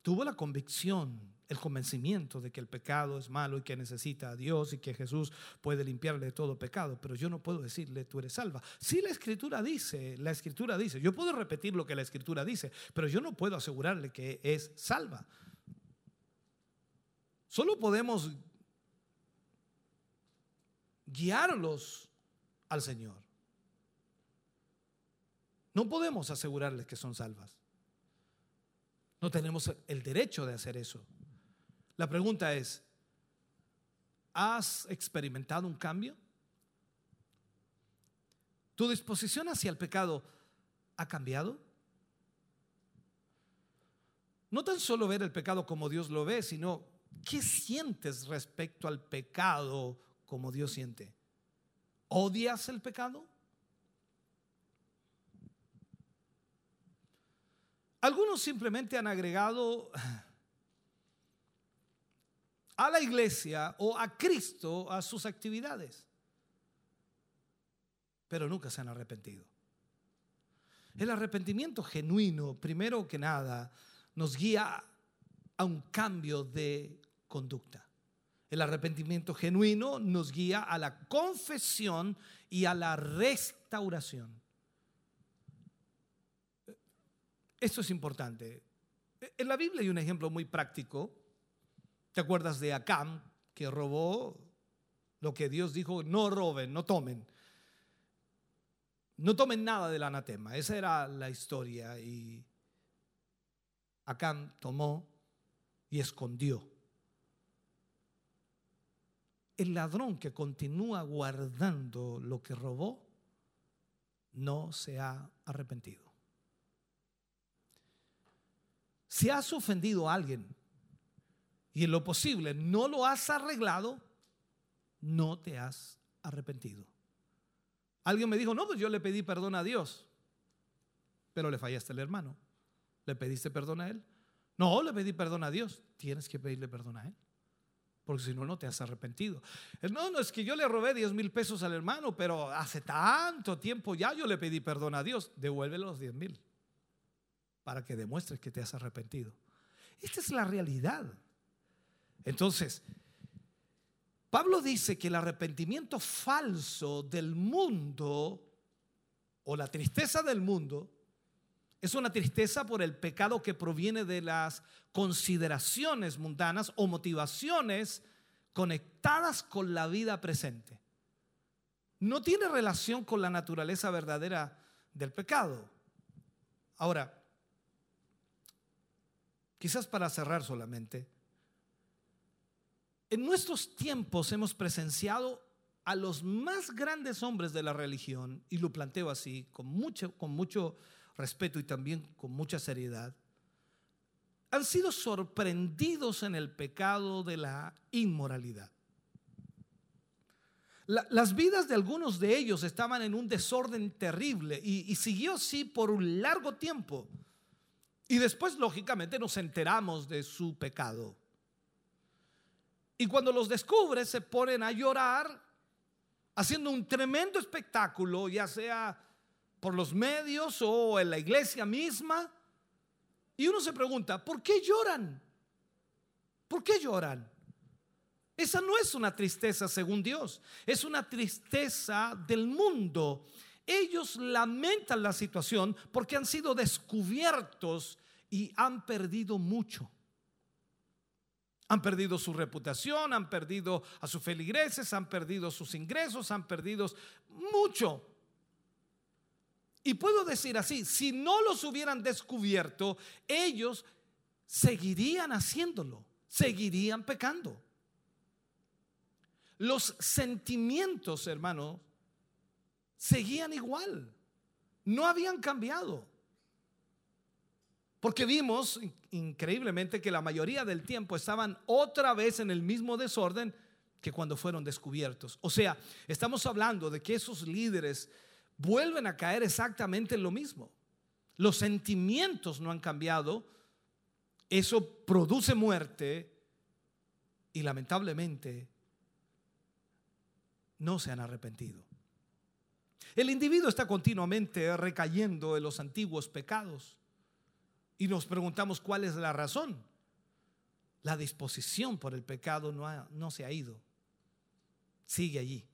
tuvo la convicción, el convencimiento de que el pecado es malo y que necesita a Dios y que Jesús puede limpiarle todo pecado, pero yo no puedo decirle tú eres salva. Si la escritura dice, la escritura dice, yo puedo repetir lo que la escritura dice, pero yo no puedo asegurarle que es salva. Solo podemos guiarlos al Señor. No podemos asegurarles que son salvas. No tenemos el derecho de hacer eso. La pregunta es, ¿has experimentado un cambio? ¿Tu disposición hacia el pecado ha cambiado? No tan solo ver el pecado como Dios lo ve, sino qué sientes respecto al pecado como Dios siente. ¿Odias el pecado? Algunos simplemente han agregado a la iglesia o a Cristo a sus actividades, pero nunca se han arrepentido. El arrepentimiento genuino, primero que nada, nos guía a un cambio de conducta. El arrepentimiento genuino nos guía a la confesión y a la restauración. Esto es importante. En la Biblia hay un ejemplo muy práctico. ¿Te acuerdas de Acam, que robó lo que Dios dijo, no roben, no tomen? No tomen nada del anatema. Esa era la historia. Y Acam tomó y escondió. El ladrón que continúa guardando lo que robó no se ha arrepentido. Si has ofendido a alguien y en lo posible no lo has arreglado, no te has arrepentido. Alguien me dijo, no, pues yo le pedí perdón a Dios, pero le fallaste al hermano. ¿Le pediste perdón a él? No, le pedí perdón a Dios. Tienes que pedirle perdón a él. Porque si no, no te has arrepentido. No, no, es que yo le robé 10 mil pesos al hermano, pero hace tanto tiempo ya yo le pedí perdón a Dios. Devuelve los 10 mil para que demuestres que te has arrepentido. Esta es la realidad. Entonces, Pablo dice que el arrepentimiento falso del mundo o la tristeza del mundo es una tristeza por el pecado que proviene de las consideraciones mundanas o motivaciones conectadas con la vida presente. No tiene relación con la naturaleza verdadera del pecado. Ahora, quizás para cerrar solamente, en nuestros tiempos hemos presenciado a los más grandes hombres de la religión, y lo planteo así, con mucho, con mucho respeto y también con mucha seriedad, han sido sorprendidos en el pecado de la inmoralidad. las vidas de algunos de ellos estaban en un desorden terrible y, y siguió así por un largo tiempo. Y después, lógicamente, nos enteramos de su pecado. Y cuando los descubre, se ponen a llorar, haciendo un tremendo espectáculo, ya sea por los medios o en la iglesia misma. Y uno se pregunta, ¿por qué lloran? ¿Por qué lloran? Esa no es una tristeza según Dios, es una tristeza del mundo. Ellos lamentan la situación porque han sido descubiertos y han perdido mucho. Han perdido su reputación, han perdido a sus feligreses, han perdido sus ingresos, han perdido mucho. Y puedo decir así, si no los hubieran descubierto, ellos seguirían haciéndolo, seguirían pecando. Los sentimientos, hermanos, seguían igual, no habían cambiado. Porque vimos increíblemente que la mayoría del tiempo estaban otra vez en el mismo desorden que cuando fueron descubiertos. O sea, estamos hablando de que esos líderes vuelven a caer exactamente en lo mismo. Los sentimientos no han cambiado, eso produce muerte y lamentablemente no se han arrepentido. El individuo está continuamente recayendo en los antiguos pecados y nos preguntamos cuál es la razón. La disposición por el pecado no, no se ha ido, sigue allí.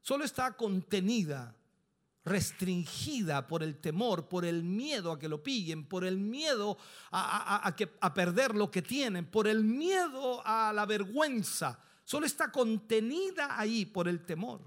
Solo está contenida restringida por el temor, por el miedo a que lo pillen, por el miedo a, a, a, perder lo que tienen, por el miedo a la vergüenza. Solo está contenida ahí por el temor.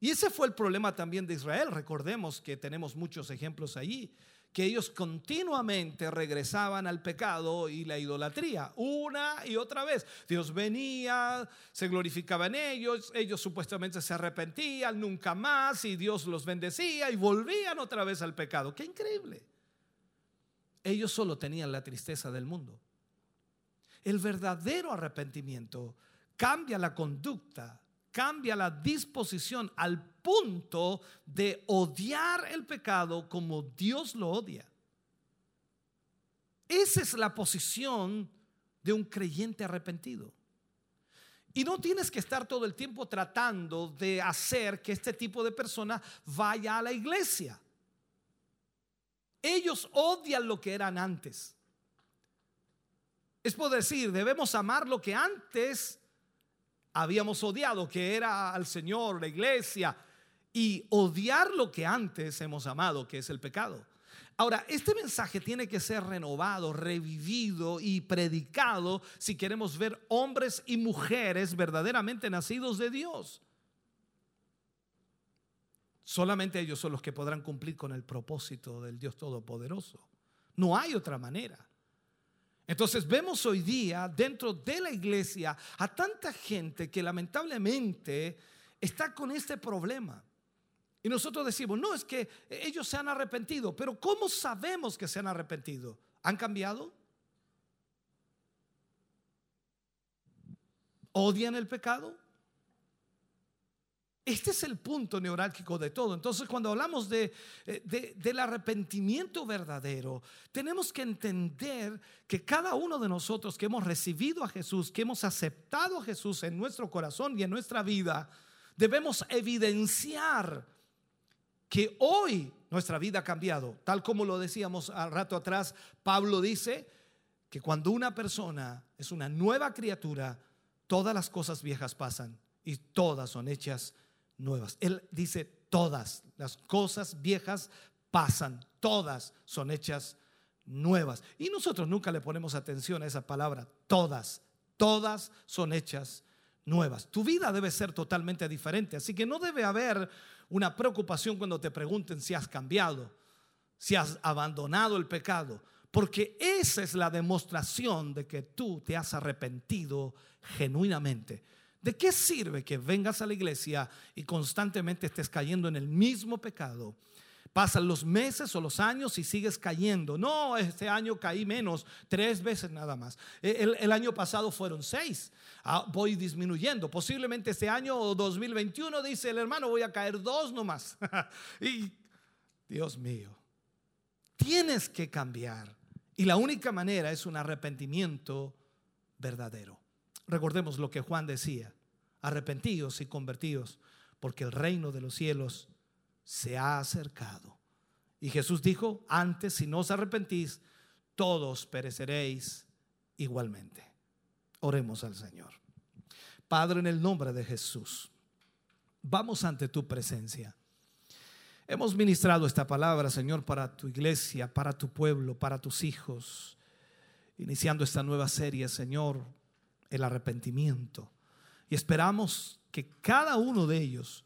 Y ese fue el problema también de Israel. Recordemos que tenemos muchos ejemplos allí que ellos continuamente regresaban al pecado y la idolatría, una y otra vez. Dios venía, se glorificaba en ellos, ellos supuestamente se arrepentían nunca más y Dios los bendecía y volvían otra vez al pecado. Qué increíble. Ellos solo tenían la tristeza del mundo. El verdadero arrepentimiento cambia la conducta, cambia la disposición al punto de odiar el pecado como Dios lo odia. Esa es la posición de un creyente arrepentido. Y no tienes que estar todo el tiempo tratando de hacer que este tipo de persona vaya a la iglesia. Ellos odian lo que eran antes. Es por decir, debemos amar lo que antes habíamos odiado, que era al Señor, la iglesia, y odiar lo que antes hemos amado, que es el pecado. Ahora, este mensaje tiene que ser renovado, revivido y predicado si queremos ver hombres y mujeres verdaderamente nacidos de Dios. Solamente ellos son los que podrán cumplir con el propósito del Dios Todopoderoso. No hay otra manera. Entonces vemos hoy día dentro de la iglesia a tanta gente que lamentablemente está con este problema. Y nosotros decimos, no, es que ellos se han arrepentido, pero ¿cómo sabemos que se han arrepentido? ¿Han cambiado? ¿Odian el pecado? Este es el punto neurálgico de todo. Entonces, cuando hablamos de, eh, del arrepentimiento verdadero, tenemos que entender que cada uno de nosotros que hemos recibido a Jesús, que hemos aceptado a Jesús en nuestro corazón y en nuestra vida, debemos evidenciar que hoy nuestra vida ha cambiado. Tal como lo decíamos al rato atrás, Pablo dice que cuando una persona es una nueva criatura, todas las cosas viejas pasan y todas son hechas nuevas. Él dice todas las cosas viejas pasan, todas son hechas nuevas. Y nosotros nunca le ponemos atención a esa palabra, todas, todas son hechas nuevas. Tu vida debe ser totalmente diferente, así que no debe haber una preocupación cuando te pregunten si has cambiado, si has abandonado el pecado, porque esa es la demostración de que tú te has arrepentido genuinamente. ¿De qué sirve que vengas a la iglesia y constantemente estés cayendo en el mismo pecado? Pasan los meses o los años y sigues cayendo. No, este año caí menos, tres veces nada más. E, el, año pasado fueron seis. Ah, voy disminuyendo. Posiblemente este año 2021 dice el hermano, voy a caer dos nomás. y Dios mío, tienes que cambiar. Y la única manera es un arrepentimiento verdadero. Recordemos lo que Juan decía, arrepentidos y convertidos, porque el reino de los cielos se ha acercado. Y Jesús dijo, antes si no os arrepentís, todos pereceréis igualmente. Oremos al Señor. Padre, en el nombre de Jesús, vamos ante tu presencia. Hemos ministrado esta palabra, Señor, para tu iglesia, para tu pueblo, para tus hijos, iniciando esta nueva serie, Señor, el arrepentimiento. Y esperamos que cada uno de ellos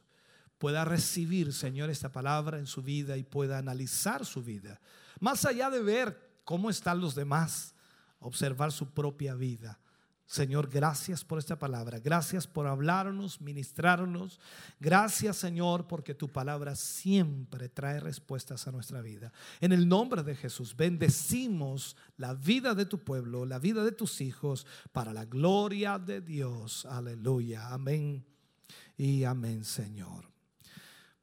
pueda recibir, Señor, esta palabra en su vida y pueda analizar su vida. Más allá de ver cómo están los demás, observar su propia vida. Señor, gracias por esta palabra. Gracias por hablarnos, ministrarnos. Gracias, Señor, porque tu palabra siempre trae respuestas a nuestra vida. En el nombre de Jesús, bendecimos la vida de tu pueblo, la vida de tus hijos, para la gloria de Dios. Aleluya. Amén y amén, Señor.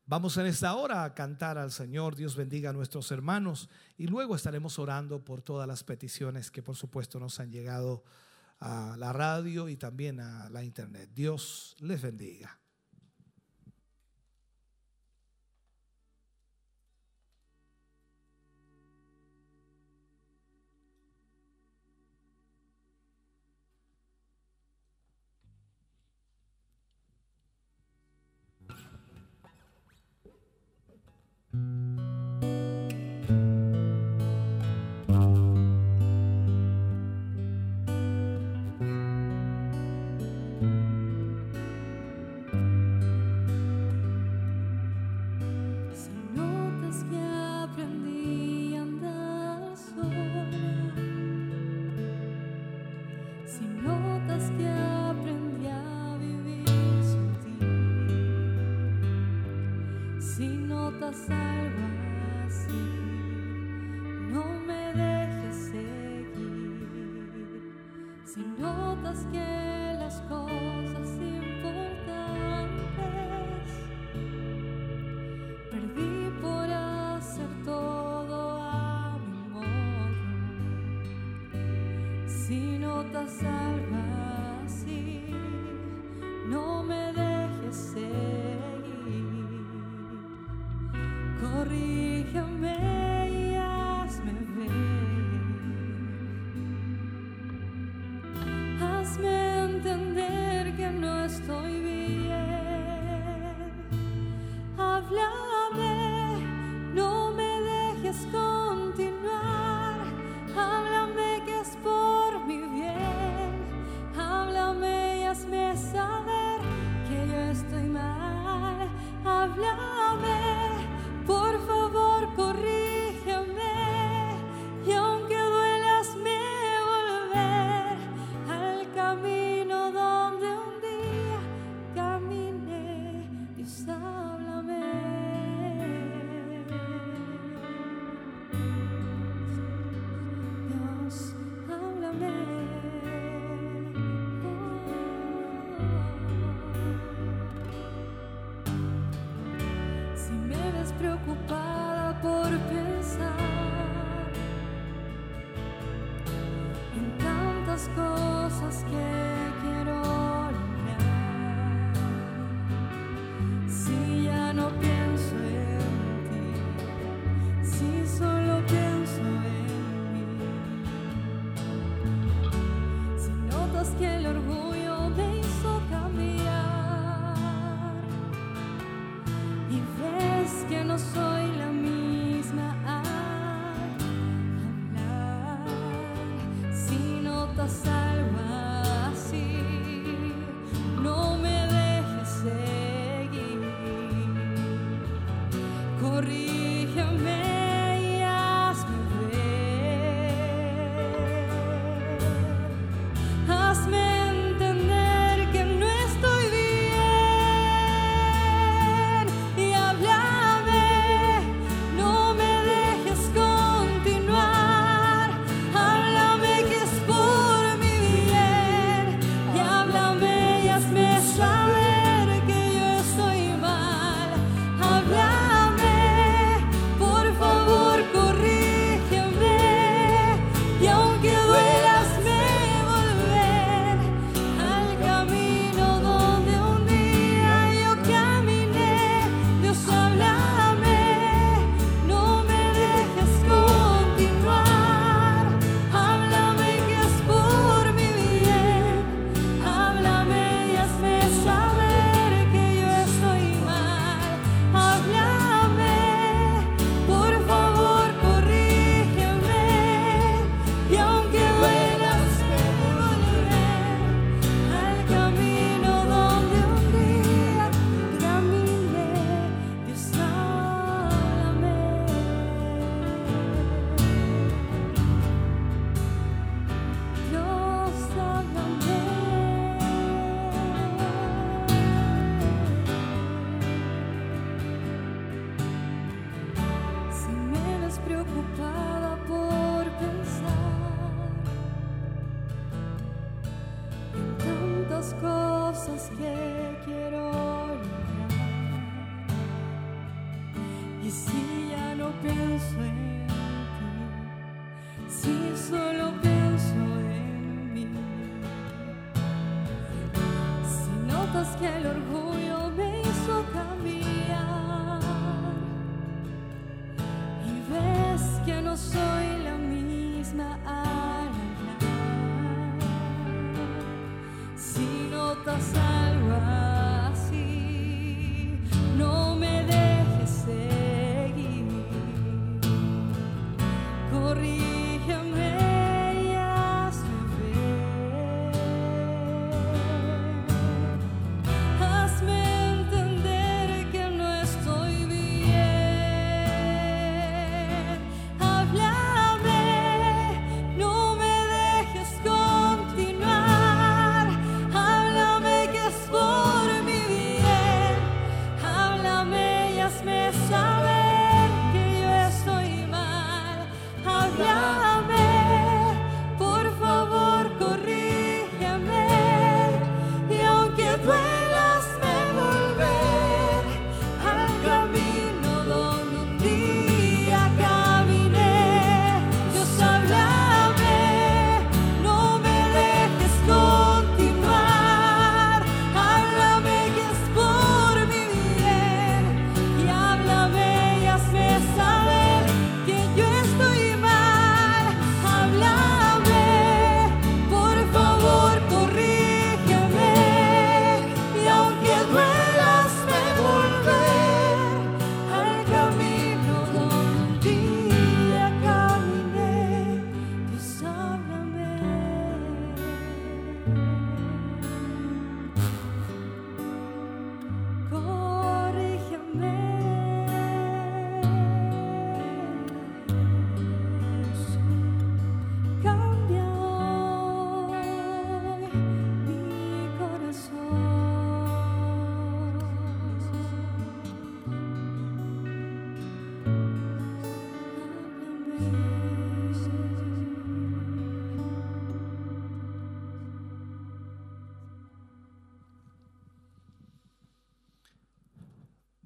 Vamos en esta hora a cantar al Señor, Dios bendiga a nuestros hermanos y luego estaremos orando por todas las peticiones que por supuesto nos han llegado a la radio y también a la internet. Dios les bendiga.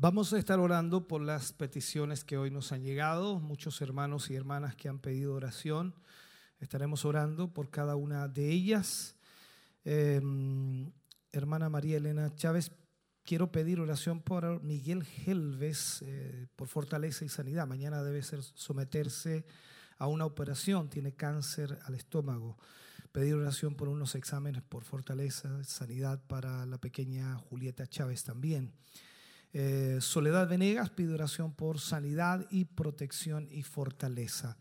Vamos a estar orando por las peticiones que hoy nos han llegado, muchos hermanos y hermanas que han pedido oración. Estaremos orando por cada una de ellas. Em, hermana María Elena Chávez, quiero pedir oración por Miguel Helves, eh, por fortaleza y sanidad. Mañana debe ser someterse a una operación, tiene cáncer al estómago. Pedir oración por unos exámenes por fortaleza, sanidad para la pequeña Julieta Chávez también. Eh, Soledad Venegas pide oración por sanidad y protección y fortaleza.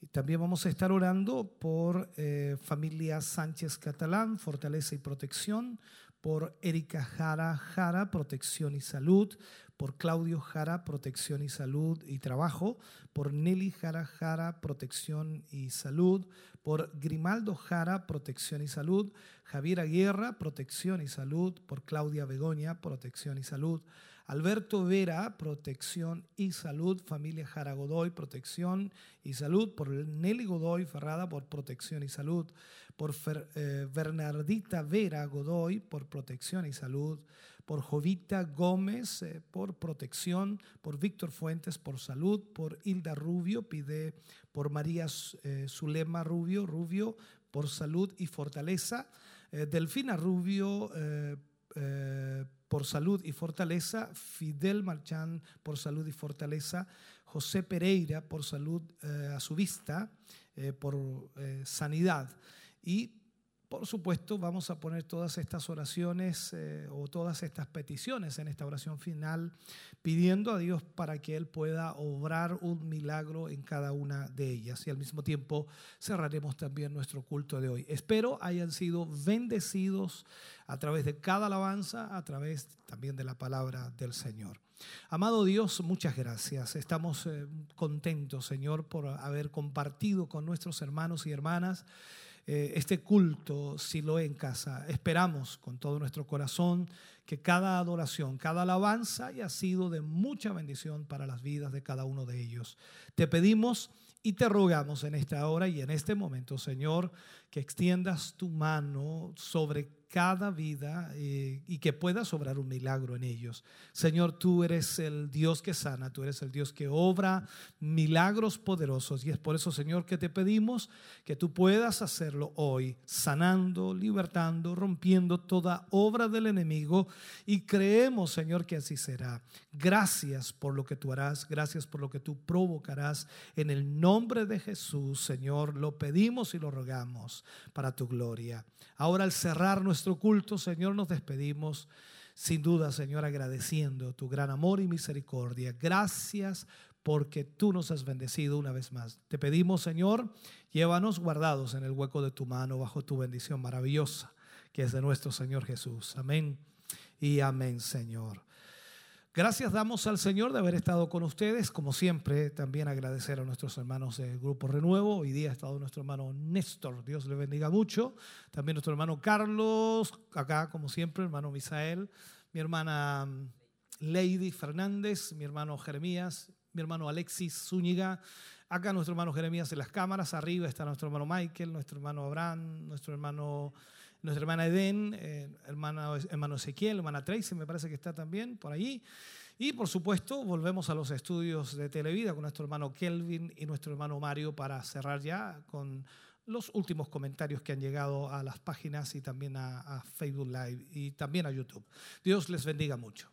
Y también vamos a estar orando por eh, familia Sánchez Catalán, fortaleza y protección, por Erika Jara Jara, protección y salud, por Claudio Jara, protección y salud y trabajo, por Nelly Jara Jara, protección y salud, por Grimaldo Jara, protección y salud, Javier Guerra, protección y salud, por Claudia Begoña, protección y salud, Alberto Vera, protección y salud, familia Jara Godoy, protección y salud, por Nelly Godoy Ferrada, por protección y salud, por eh, Bernardita Vera Godoy, por protección y salud, por Jovita Gómez, eh, por protección, por Víctor Fuentes, por salud, por Hilda Rubio, pide por María eh, Zulema Rubio, Rubio, por salud y fortaleza, Delfina Rubio, por salud y fortaleza, Fidel Marchán por salud y fortaleza, José Pereira por salud a su vista, por sanidad. Y por supuesto, vamos a poner todas estas oraciones eh, o todas estas peticiones en esta oración final, pidiendo a Dios para que Él pueda obrar un milagro en cada una de ellas. Y al mismo tiempo cerraremos también nuestro culto de hoy. Espero hayan sido bendecidos a través de cada alabanza, a través también de la palabra del Señor. Amado Dios, muchas gracias. Estamos eh, contentos, Señor, por haber compartido con nuestros hermanos y hermanas eh, este culto, si lo en casa. Esperamos con todo nuestro corazón que cada adoración, cada alabanza haya sido de mucha bendición para las vidas de cada uno de ellos. Te pedimos y te rogamos en esta hora y en este momento, Señor, que extiendas tu mano sobre cada vida eh, y que puedas obrar un milagro en ellos. Señor, tú eres el Dios que sana, tú eres el Dios que obra milagros poderosos y es por eso, Señor, que te pedimos que tú puedas hacerlo hoy, sanando, libertando, rompiendo toda obra del enemigo y creemos, Señor, que así será. Gracias por lo que tú harás, gracias por lo que tú provocarás. En el nombre de Jesús, Señor, lo pedimos y lo rogamos para tu gloria. Ahora al cerrar nuestro culto, Señor, nos despedimos. Sin duda, Señor, agradeciendo tu gran amor y misericordia. Gracias porque tú nos has bendecido una vez más. Te pedimos, Señor, llévanos guardados en el hueco de tu mano bajo tu bendición maravillosa, que es de nuestro Señor Jesús. Amén y amén, Señor. Gracias damos al Señor de haber estado con ustedes. Como siempre, también agradecer a nuestros hermanos del Grupo Renuevo. Hoy día ha estado nuestro hermano Néstor. Dios le bendiga mucho. También nuestro hermano Carlos, acá como siempre, hermano Misael. Mi hermana mm, Lady Fernández, mi hermano Jeremías, mi hermano Alexis Zúñiga. Acá nuestro hermano Jeremías en las cámaras. Arriba está nuestro hermano Michael, nuestro hermano Abraham, nuestro hermano nuestra hermana Eden, eh, hermano, hermano Ezequiel, hermana Tracy, me parece que está también por allí. Y por supuesto, volvemos a los estudios de Televida con nuestro hermano Kelvin y nuestro hermano Mario para cerrar ya con los últimos comentarios que han llegado a las páginas y también a, a Facebook Live y también a YouTube. Dios les bendiga mucho.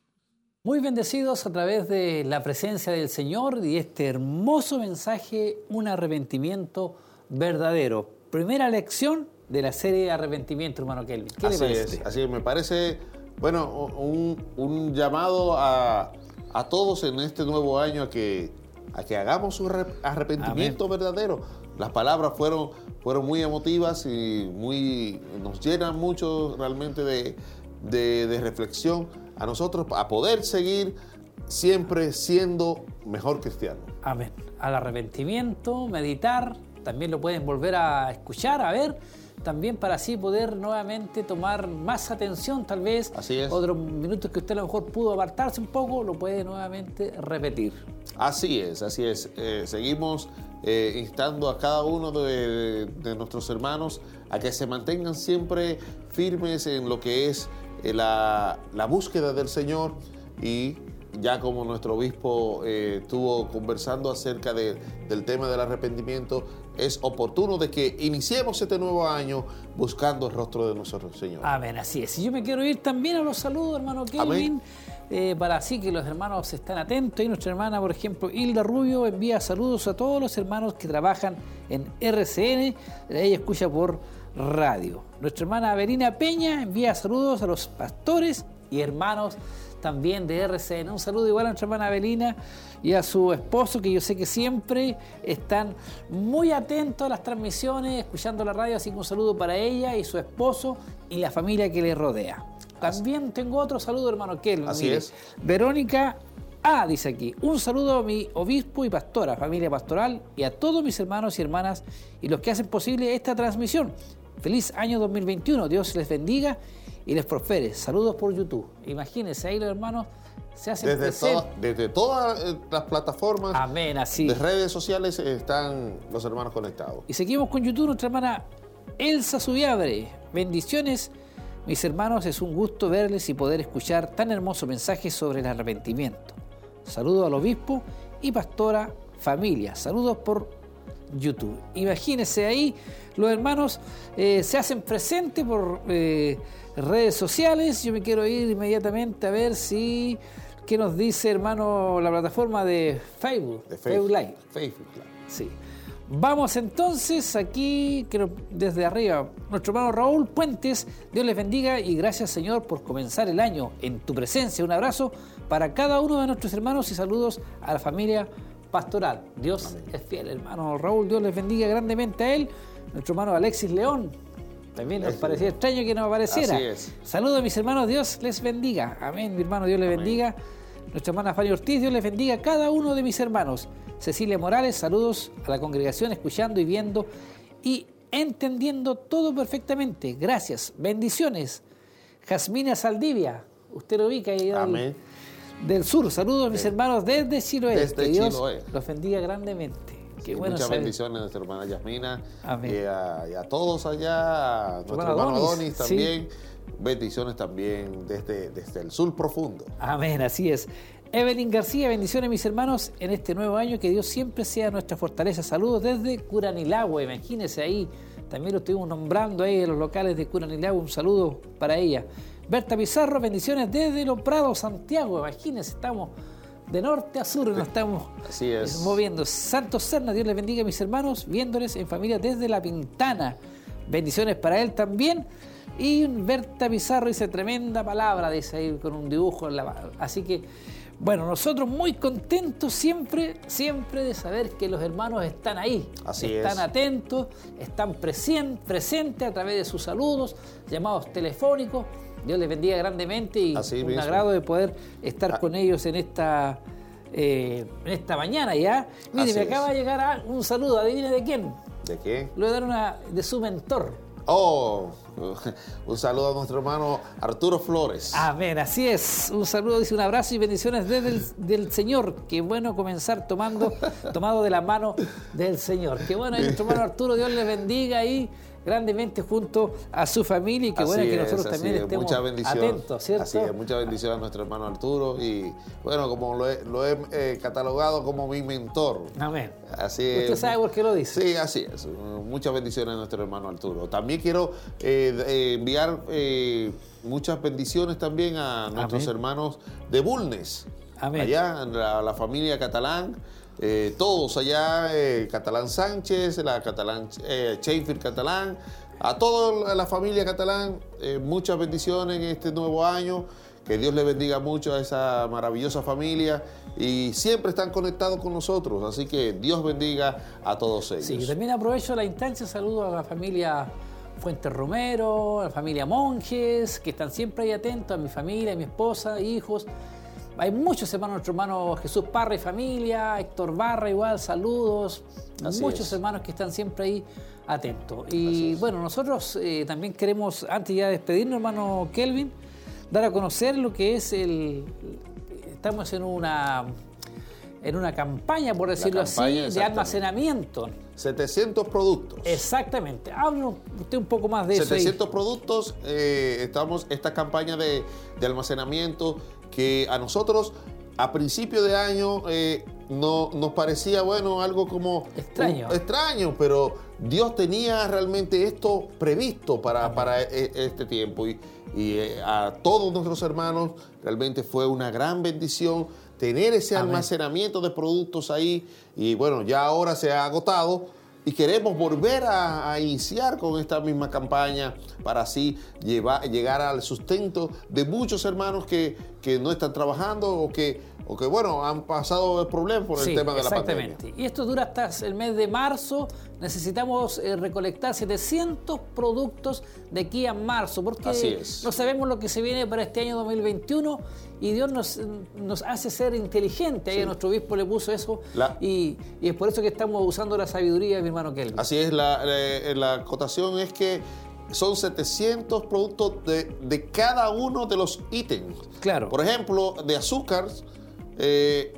Muy bendecidos a través de la presencia del Señor y este hermoso mensaje, un arrepentimiento verdadero. Primera lección de la serie de arrepentimiento, hermano Kelvin. ¿Qué así le parece? Es, así es, me parece, bueno, un, llamado a, todos en este nuevo año a que, a que hagamos un arrepentimiento verdadero. Las palabras fueron, fueron muy emotivas y muy, nos llenan mucho realmente de, de reflexión a nosotros, a poder seguir siempre siendo mejor cristiano. Amén. Al arrepentimiento, meditar, también lo pueden volver a escuchar, a ver también para así poder nuevamente tomar más atención, tal vez así es. otros minutos que usted a lo mejor pudo apartarse un poco, lo puede nuevamente repetir. Así es, así es. Eh, seguimos eh, instando a cada uno de, nuestros hermanos a que se mantengan siempre firmes en lo que es eh, la, la búsqueda del Señor y ya como nuestro obispo estuvo conversando acerca de- del tema del arrepentimiento, es oportuno de que iniciemos este nuevo año buscando el rostro de nuestro Señor. Amén, así es. Y yo me quiero ir también a los saludos, hermano Kelvin, eh, para así que los hermanos estén atentos. Y nuestra hermana, por ejemplo, Hilda Rubio, envía saludos a todos los hermanos que trabajan en RCN. Ella escucha por radio. Nuestra hermana Avelina Peña envía saludos a los pastores y hermanos también de RCN. Un saludo igual a nuestra hermana Avelina y a su esposo, que yo sé que siempre están muy atentos a las transmisiones, escuchando la radio, así que un saludo para ella y su esposo y la familia que le rodea. También tengo otro saludo, hermano Kelvin. Así mire. es. Verónica A dice aquí, un saludo a mi obispo y pastora, familia pastoral y a todos mis hermanos y hermanas y los que hacen posible esta transmisión. Feliz año 2021, Dios les bendiga y les prospere. Saludos por YouTube. Imagínense, ahí los hermanos se hacen Desde, toda- desde todas eh, las plataformas Amén, así. de redes sociales están los hermanos conectados. Y seguimos con YouTube, nuestra hermana Elsa Subiabre. Bendiciones, mis hermanos, es un gusto verles y poder escuchar tan hermoso mensaje sobre el arrepentimiento. Saludos al obispo y pastora familia. Saludos por YouTube. Imagínense ahí, los hermanos eh, se hacen presentes por eh, redes sociales. Yo me quiero ir inmediatamente a ver si, ¿qué nos dice, hermano, la plataforma de Facebook? De Facebook Facebook, Live. Facebook Live. Sí. Vamos entonces aquí, creo, desde arriba, nuestro hermano Raúl Puentes, Dios les bendiga y gracias Señor por comenzar el año en tu presencia. Un abrazo para cada uno de nuestros hermanos y saludos a la familia pastoral. Dios es fiel, hermano Raúl, Dios les bendiga grandemente a él. Nuestro hermano Alexis León, también nos parecía extraño que no apareciera. Así es. Saludos a mis hermanos, Dios les bendiga. Amén, mi hermano, Dios les bendiga. Nuestra hermana Fanny Ortiz, Dios les bendiga a cada uno de mis hermanos. Cecilia Morales, saludos a la congregación, escuchando y viendo y entendiendo todo perfectamente. Gracias, bendiciones. Jasmina Saldivia, usted lo ubica ahí Amén. del sur. Saludos, mis hermanos, desde Chiloé. Desde que Dios Chiloé. los bendiga grandemente. Qué Y bueno Muchas saber. bendiciones a nuestra hermana Yasmina Amén. y a, y a todos allá, a nuestro hermano Adonis, sí. también. Bendiciones también desde, desde el sur profundo. Amén, así es. Evelyn García, bendiciones mis hermanos en este nuevo año, que Dios siempre sea nuestra fortaleza. Saludos desde Curanilagua, imagínense ahí, también lo estuvimos nombrando ahí en los locales de Curanilagua, un saludo para ella. Berta Pizarro, bendiciones desde Los Prados, Santiago, imagínense, estamos de norte a sur, nos estamos Así es. moviendo. Santos Serna, Dios les bendiga a mis hermanos, viéndoles en familia desde La Pintana. Bendiciones para él también. Y Berta Pizarro dice tremenda palabra, dice ahí con un dibujo. en la- Así que, bueno, nosotros muy contentos siempre, siempre de saber que los hermanos están ahí. Así están es. atentos, están presentes a través de sus saludos, llamados telefónicos. Dios les bendiga grandemente y Así un mismo. agrado de poder estar Ah. con ellos en esta, eh, en esta mañana ya. Mire, me acaba de llegar a- un saludo, adivine de quién. ¿De qué? Le voy a dar una de su mentor. Oh, un saludo a nuestro hermano Arturo Flores. Amén, así es. Un saludo, dice un abrazo y bendiciones desde el del Señor. Qué bueno comenzar tomando, tomado de la mano del Señor. Qué bueno, nuestro hermano Arturo, Dios le bendiga ahí grandemente junto a su familia y qué bueno que nosotros también es. estemos atentos, ¿cierto? Así es, mucha bendición a nuestro hermano Arturo y bueno, como lo he, lo he, eh, catalogado como mi mentor. Amén. Así es. Usted sabe por qué lo dice. Sí, así es. Muchas bendiciones a nuestro hermano Arturo. También quiero eh, eh, enviar eh, muchas bendiciones también a nuestros Amén. hermanos de Bulnes. Amén. Allá, la, la familia catalán. Eh, todos allá, eh, Catalán Sánchez, la Catalán, eh, Sheffield Catalán, a toda la familia catalán, eh, muchas bendiciones en este nuevo año. Que Dios le bendiga mucho a esa maravillosa familia y siempre están conectados con nosotros. Así que Dios bendiga a todos ellos. Sí, también aprovecho la instancia, saludo a la familia Fuentes Romero, a la familia Monjes, que están siempre ahí atentos, a mi familia, a mi esposa, hijos. Hay muchos hermanos, nuestro hermano Jesús Parra y familia, Héctor Barra igual, saludos. Así muchos es. hermanos que están siempre ahí atentos. Y bueno, nosotros eh, también queremos, antes ya de despedirnos, hermano Kelvin, dar a conocer lo que es el... Estamos en una, en una campaña, por decirlo así, de almacenamiento. 700 productos. Exactamente. Hable usted un poco más de eso. ahí. 700 productos, eh, estamos esta campaña de, de almacenamiento que a nosotros a principio de año eh, no, nos parecía, bueno, algo como... Extraño. un- extraño, pero Dios tenía realmente esto previsto para, para e- este tiempo. Y, y, eh, a todos nuestros hermanos realmente fue una gran bendición tener ese Amén. almacenamiento de productos ahí. Y bueno, ya ahora se ha agotado. Y queremos volver a, iniciar con esta misma campaña para así llevar, llegar al sustento de muchos hermanos que, que no están trabajando o que, o que, bueno, han pasado problemas por el Sí, tema de la pandemia. exactamente. Y esto dura hasta el mes de marzo. Necesitamos eh, recolectar 700 productos de aquí a marzo, porque Así es. no sabemos lo que se viene para este año 2021 y Dios nos, nos hace ser inteligentes. Ahí a nuestro obispo le puso eso La- y, y es por eso que estamos usando la sabiduría de mi hermano Kelvin. Así es, la, la, la acotación es que son 700 productos de, de cada uno de los ítems. Claro. Por ejemplo, de azúcar, eh,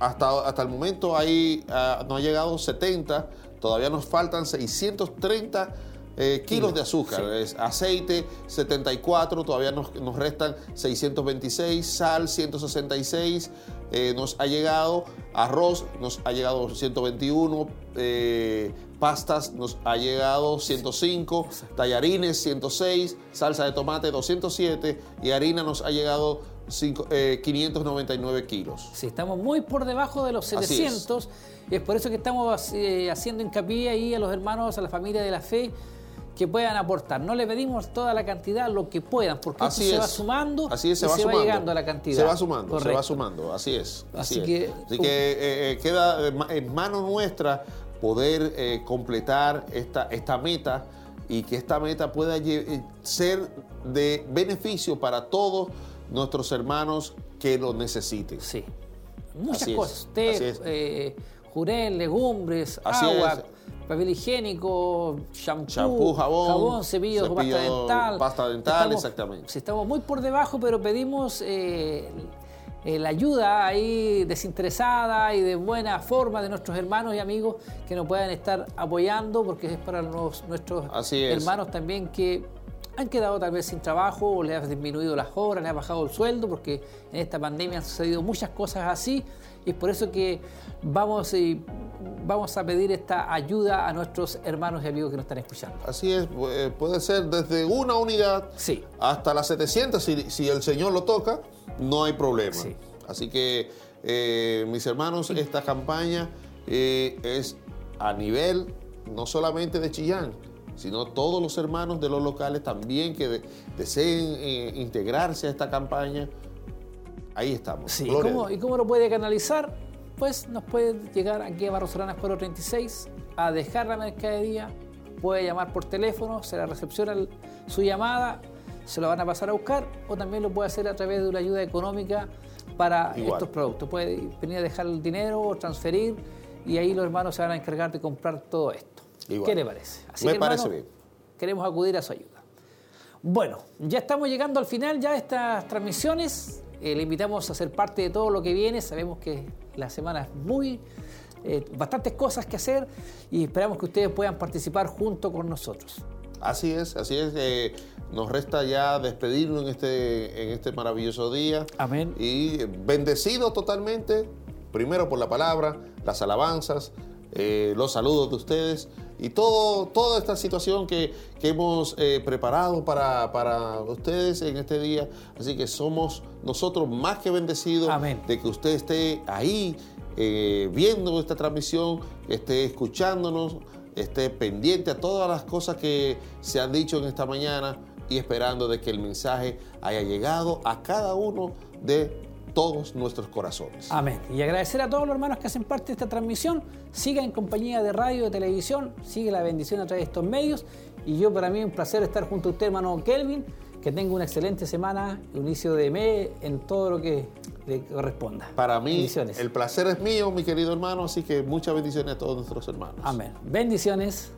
hasta, hasta el momento ahí ah, no ha llegado 70, todavía nos faltan 630 eh, kilos de azúcar. Es aceite 74, todavía nos, nos restan 626, sal 166, eh, nos ha llegado arroz, nos ha llegado 121, eh, pastas nos ha llegado 105, tallarines 106, salsa de tomate 207 y harina nos ha llegado cinco- eh, 599 kilos. Sí, estamos muy por debajo de los Así es. 700 y es por eso que estamos eh, haciendo hincapié ahí a los hermanos, a la familia de la fe que puedan aportar. No le pedimos toda la cantidad, lo que puedan, porque Así esto se va sumando Así es, se y va se sumando. va llegando a la cantidad. Se va sumando, se va sumando, así es. Así, Así es. que- Así que eh, eh, queda en ma- en mano nuestra poder eh, completar esta, esta meta y que esta meta pueda eh, ser de beneficio para todos nuestros hermanos que lo necesiten. Sí. Muchas Así es, cosas. Té, así eh, jurel, legumbres, Así agua, es. papel higiénico, shampoo, Shampoo, jabón, cepillo, cepillo, pasta dental. pasta dental, exactamente. sí, estamos muy por debajo, pero pedimos eh, eh, la ayuda ahí desinteresada y de buena forma de nuestros hermanos y amigos que nos puedan estar apoyando, porque es para los- nuestros Así es. hermanos también que han quedado tal vez sin trabajo o le ha disminuido las horas, le ha bajado el sueldo, porque en esta pandemia han sucedido muchas cosas así y es por eso que vamos, y vamos a pedir esta ayuda a nuestros hermanos y amigos que nos están escuchando. Así es, pu- puede ser desde una unidad Sí. hasta las 700, si, si el Señor lo toca, no hay problema. Sí. Así que, eh, mis hermanos, esta campaña eh, es a nivel no solamente de Chillán, sino todos los hermanos de los locales también que de- deseen eh, integrarse a esta campaña. Ahí estamos. Sí, ¿y cómo, Dios. ¿y cómo lo puede canalizar? Pues nos puede llegar aquí a Barros Solanas 436 a dejar la mercadería, puede llamar por teléfono, se la recepciona su llamada, se lo van a pasar a buscar o también lo puede hacer a través de una ayuda económica para Igual. estos productos. Puede venir a dejar el dinero o transferir y ahí los hermanos se van a encargar de comprar todo esto. Igual. ¿Qué le parece? Me parece hermano, bien. Queremos acudir a su ayuda. Bueno, ya estamos llegando al final ya de estas transmisiones. Eh, le invitamos a ser parte de todo lo que viene. Sabemos que la semana es muy, eh, bastantes cosas que hacer y esperamos que ustedes puedan participar junto con nosotros. Así es, así es. eh, nos resta ya despedirnos en este, en este maravilloso día. Amén. Y bendecido totalmente, primero por la palabra, las alabanzas, eh, los saludos de ustedes y todo, toda esta situación que, que hemos eh, preparado para, para ustedes en este día. Así que somos nosotros más que bendecidos Amén. de que usted esté ahí eh, viendo esta transmisión, esté escuchándonos, esté pendiente a todas las cosas que se han dicho en esta mañana y esperando de que el mensaje haya llegado a cada uno de todos nuestros corazones. Amén. Y agradecer a todos los hermanos que hacen parte de esta transmisión. Siga en compañía de radio, de televisión, sigue la bendición a través de estos medios. Y yo para mí un placer estar junto a usted, hermano Kelvin. Que tenga una excelente semana, inicio de mes en todo lo que le corresponda. Para mí, el placer es mío, mi querido hermano, así que muchas bendiciones a todos nuestros hermanos. Amén. Bendiciones.